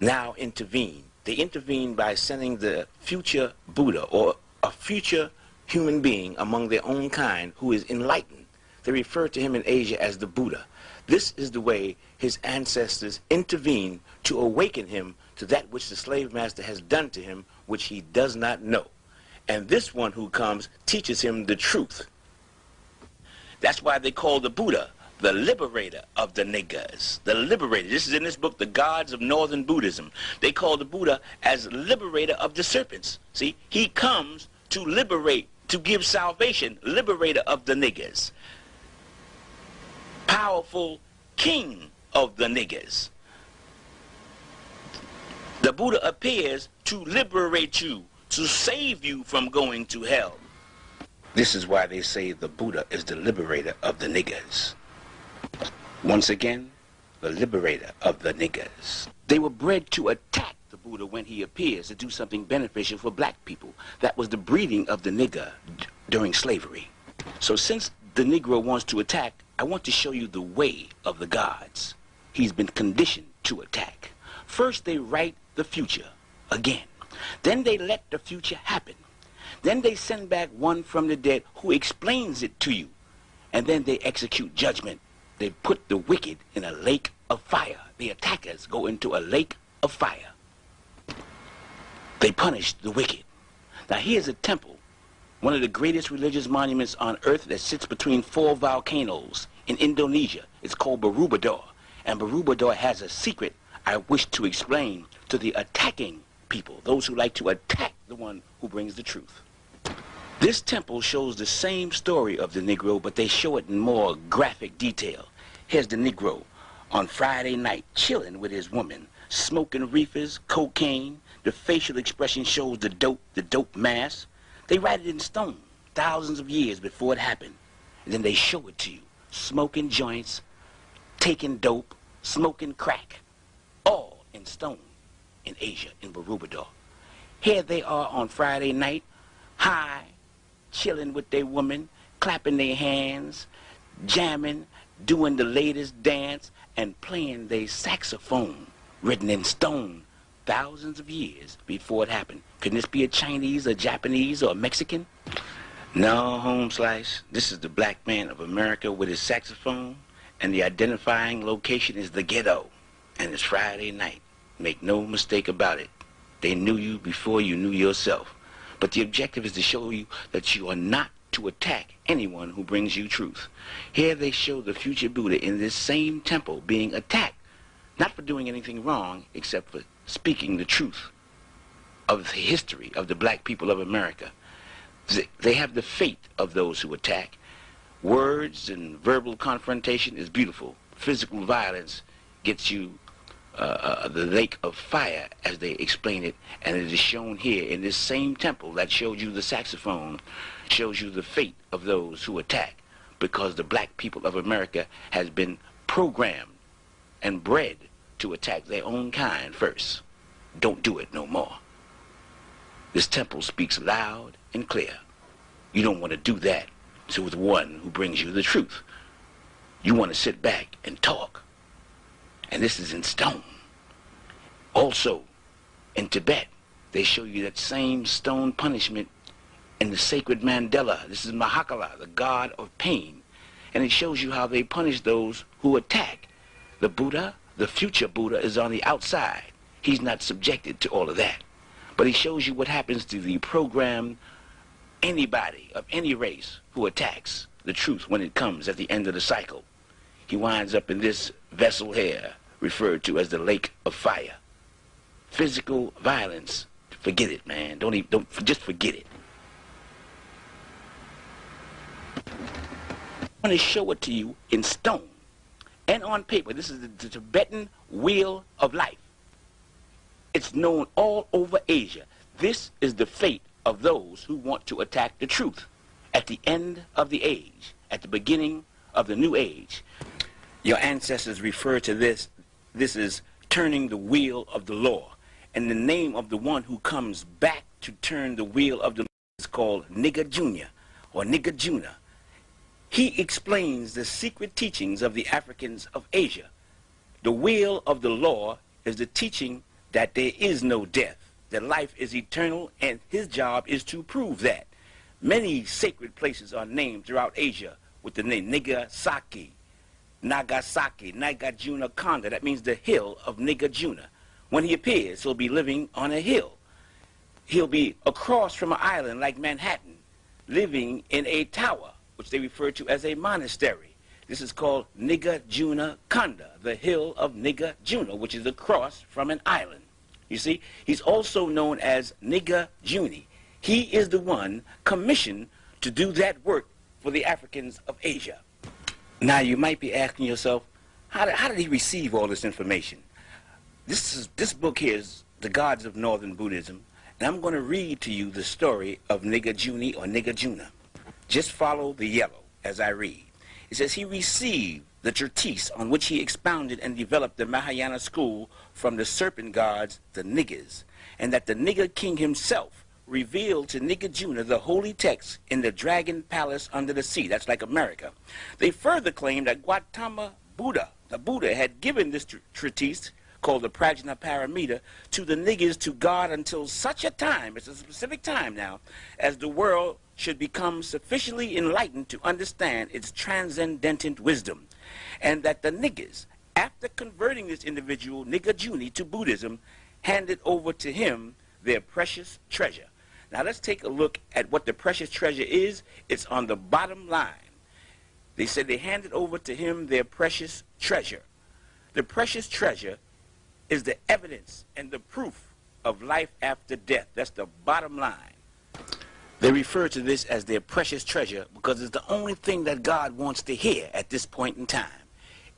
S1: now intervene. They intervene by sending the future Buddha or a future human being among their own kind who is enlightened. They refer to him in Asia as the Buddha. This is the way his ancestors intervened to awaken him to that which the slave master has done to him, which he does not know. And this one who comes teaches him the truth. That's why they call the Buddha the liberator of the niggers. The liberator. This is in this book, The Gods of Northern Buddhism. They call the Buddha as liberator of the serpents. See, he comes to liberate, to give salvation, liberator of the niggers. Powerful king of the niggers. The Buddha appears to liberate you, to save you from going to hell. This is why they say the Buddha is the liberator of the niggers. Once again, the liberator of the niggers. They were bred to attack Buddha when he appears to do something beneficial for black people. That was the breeding of the nigger during slavery. So since the Negro wants to attack, I want to show you the way of the gods. He's been conditioned to attack. First, they write the future again. Then they let the future happen. Then they send back one from the dead who explains it to you. And then they execute judgment. They put the wicked in a lake of fire. The attackers go into a lake of fire. They punish the wicked. Now here's a temple, one of the greatest religious monuments on earth that sits between four volcanoes in Indonesia. It's called Borobudur. And Borobudur has a secret I wish to explain to the attacking people, those who like to attack the one who brings the truth. This temple shows the same story of the Negro, but they show it in more graphic detail. Here's the Negro on Friday night chilling with his woman, smoking reefers, cocaine. The facial expression shows the dope, the dope mass. They write it in stone thousands of years before it happened. And then they show it to you, smoking joints, taking dope, smoking crack, all in stone in Asia, in Borobudur. Here they are on Friday night, high, chilling with their woman, clapping their hands, jamming, doing the latest dance, and playing their saxophone, written in stone thousands of years before it happened. Could this be a Chinese, a Japanese, or a Mexican? No, home slice. This is the black man of America with his saxophone, and the identifying location is the ghetto, and it's Friday night. Make no mistake about it. They knew you before you knew yourself. But the objective is to show you that you are not to attack anyone who brings you truth. Here they show the future Buddha in this same temple being attacked, not for doing anything wrong, except for speaking the truth of the history of the black people of America. They have the fate of those who attack. Words and verbal confrontation is beautiful. Physical violence gets you uh, uh, the lake of fire, as they explain it, and it is shown here in this same temple that showed you the saxophone, shows you the fate of those who attack, because the black people of America has been programmed and bred to attack their own kind first. Don't do it no more. This temple speaks loud and clear. You don't want to do that to the one who brings you the truth. You want to sit back and talk. And this is in stone. Also, in Tibet, they show you that same stone punishment in the sacred mandala. This is Mahakala, the god of pain. And it shows you how they punish those who attack. The Buddha, the future Buddha, is on the outside. He's not subjected to all of that. But he shows you what happens to the programmed anybody of any race who attacks the truth when it comes at the end of the cycle. He winds up in this vessel here, referred to as the lake of fire. Physical violence, forget it, man. Don't even, don't, just forget it. I want to show it to you in stone and on paper. This is the, the Tibetan wheel of life. It's known all over Asia. This is the fate of those who want to attack the truth at the end of the age, at the beginning of the new age. Your ancestors refer to this, this is turning the wheel of the law. And the name of the one who comes back to turn the wheel of the law is called Nigga Jr. or Nigga Juna. He explains the secret teachings of the Africans of Asia. The wheel of the law is the teaching that there is no death, that life is eternal, and his job is to prove that. Many sacred places are named throughout Asia with the name Nigasaki, Nagasaki, Nagajuna Konda. That means the hill of Nagarjuna. When he appears, he'll be living on a hill. He'll be across from an island like Manhattan, living in a tower, which they refer to as a monastery. This is called Nagarjuna Konda, the hill of Nagarjuna, which is across from an island. You see, he's also known as Niga Juni. He is the one commissioned to do that work for the Africans of Asia. Now you might be asking yourself, how did, how did he receive all this information? This, is, this book here is The Gods of Northern Buddhism, and I'm going to read to you the story of Niga Juni or Niga Juna. Just follow the yellow as I read. It says he received the treatise on which he expounded and developed the Mahayana school from the serpent gods, the niggas, and that the nigger king himself revealed to Nagarjuna the holy text in the dragon palace under the sea. That's like America. They further claimed that Gautama Buddha, the Buddha, had given this tr treatise called the Prajna Paramita to the niggers to guard until such a time, it's a specific time now, as the world should become sufficiently enlightened to understand its transcendent wisdom. And that the niggers, after converting this individual, Nagarjuna, to Buddhism, handed over to him their precious treasure. Now let's take a look at what the precious treasure is. It's on the bottom line. They said they handed over to him their precious treasure. The precious treasure is the evidence and the proof of life after death. That's the bottom line. They refer to this as their precious treasure because it's the only thing that God wants to hear at this point in time.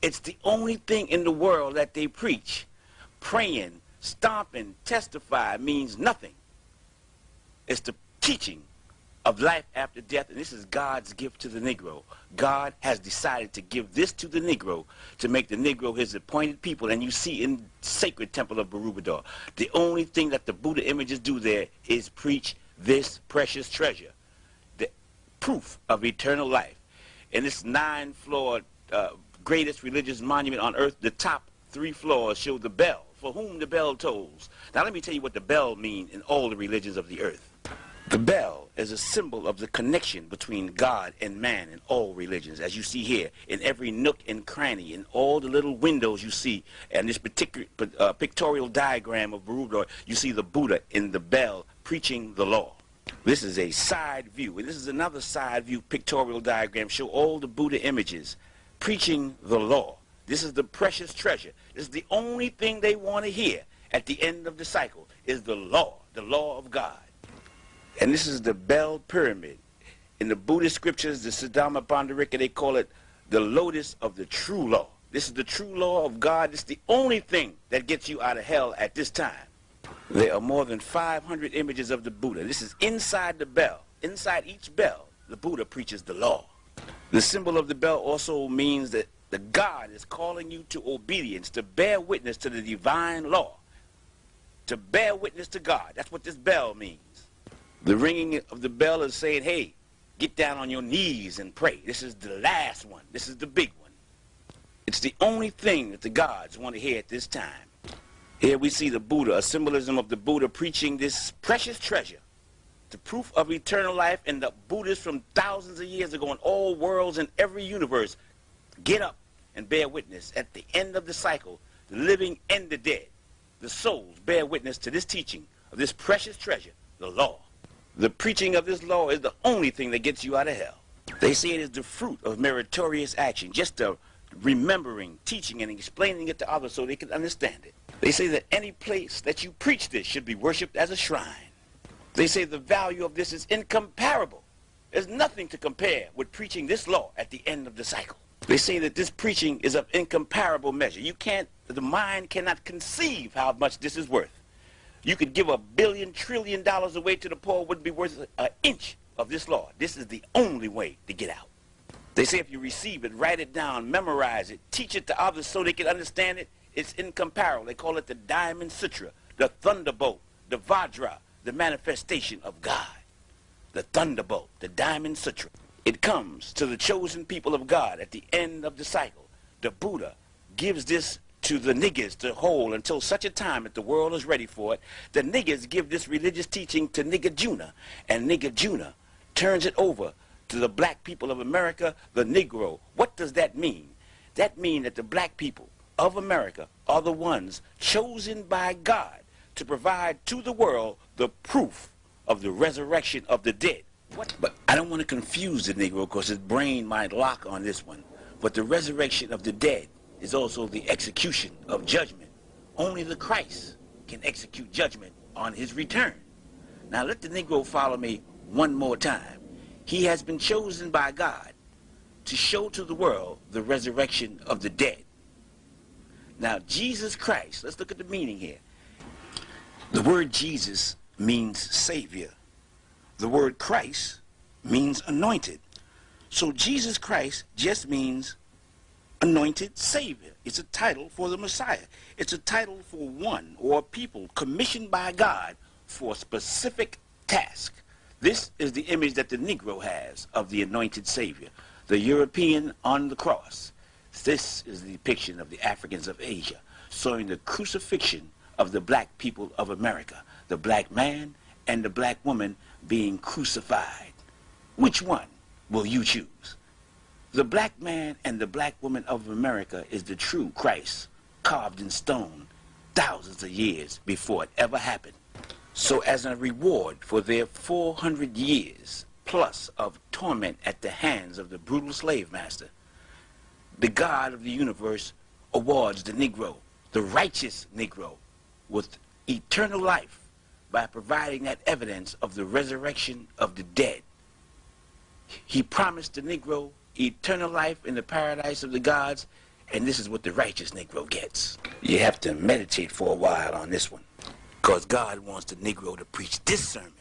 S1: It's the only thing in the world that they preach. Praying, stomping, testify means nothing. It's the teaching of life after death, and this is God's gift to the Negro. God has decided to give this to the Negro to make the Negro his appointed people. And you see in sacred temple of Borobudur, the only thing that the Buddha images do there is preach this precious treasure, the proof of eternal life. In this nine-floor uh, greatest religious monument on earth, the top three floors show the bell, for whom the bell tolls. Now let me tell you what the bell means in all the religions of the earth. The bell is a symbol of the connection between God and man in all religions, as you see here, in every nook and cranny, in all the little windows you see, and this particular uh, pictorial diagram of Borobudur, you see the Buddha in the bell preaching the law. This is a side view, and this is another side view pictorial diagram, show all the Buddha images preaching the law. This is the precious treasure. This is the only thing they want to hear at the end of the cycle, is the law, the law of God. And this is the Bell Pyramid. In the Buddhist scriptures, the Saddharma Bhattarika, they call it the lotus of the true law. This is the true law of God. It's the only thing that gets you out of hell at this time. There are more than 500 images of the Buddha. This is inside the bell. Inside each bell, the Buddha preaches the law. The symbol of the bell also means that the God is calling you to obedience, to bear witness to the divine law, to bear witness to God. That's what this bell means. The ringing of the bell is saying, hey, get down on your knees and pray. This is the last one. This is the big one. It's the only thing that the gods want to hear at this time. Here we see the Buddha, a symbolism of the Buddha preaching this precious treasure, the proof of eternal life, and the Buddhists from thousands of years ago in all worlds and every universe get up and bear witness. At the end of the cycle, the living and the dead, the souls bear witness to this teaching of this precious treasure, the law. The preaching of this law is the only thing that gets you out of hell. They say it is the fruit of meritorious action, just the remembering, teaching, and explaining it to others so they can understand it. They say that any place that you preach this should be worshipped as a shrine. They say the value of this is incomparable. There's nothing to compare with preaching this law at the end of the cycle. They say that this preaching is of incomparable measure. You can't, the mind cannot conceive how much this is worth. You could give a billion trillion dollars away to the poor, wouldn't be worth an inch of this law. This is the only way to get out. They say if you receive it, write it down, memorize it, teach it to others so they can understand it, it's incomparable. They call it the diamond sutra, the thunderbolt, the vajra, the manifestation of God. The thunderbolt, the diamond sutra. It comes to the chosen people of God at the end of the cycle. The Buddha gives this to the niggers to hold until such a time that the world is ready for it. The niggers give this religious teaching to Nagarjuna, and Nagarjuna turns it over to the black people of America, the Negro. What does that mean? That means that the black people of America are the ones chosen by God to provide to the world the proof of the resurrection of the dead. What? But I don't want to confuse the Negro because his brain might lock on this one. But the resurrection of the dead is also the execution of judgment. Only the Christ can execute judgment on his return. Now let the Negro follow me one more time. He has been chosen by God to show to the world the resurrection of the dead. Now Jesus Christ, let's look at the meaning here. The word Jesus means Savior. The word Christ means anointed. So Jesus Christ just means anointed Savior. It's a title for the Messiah. It's a title for one or people commissioned by God for a specific task. This is the image that the Negro has of the anointed Savior, the European on the cross. This is the depiction of the Africans of Asia, showing the crucifixion of the black people of America, the black man and the black woman being crucified. Which one will you choose? The black man and the black woman of America is the true Christ, carved in stone thousands of years before it ever happened. So as a reward for their 400 years plus of torment at the hands of the brutal slave master, the God of the universe awards the Negro, the righteous Negro, with eternal life by providing that evidence of the resurrection of the dead. He promised the Negro eternal life in the paradise of the gods, and this is what the righteous Negro gets. You have to meditate for a while on this one, because God wants the Negro to preach this sermon.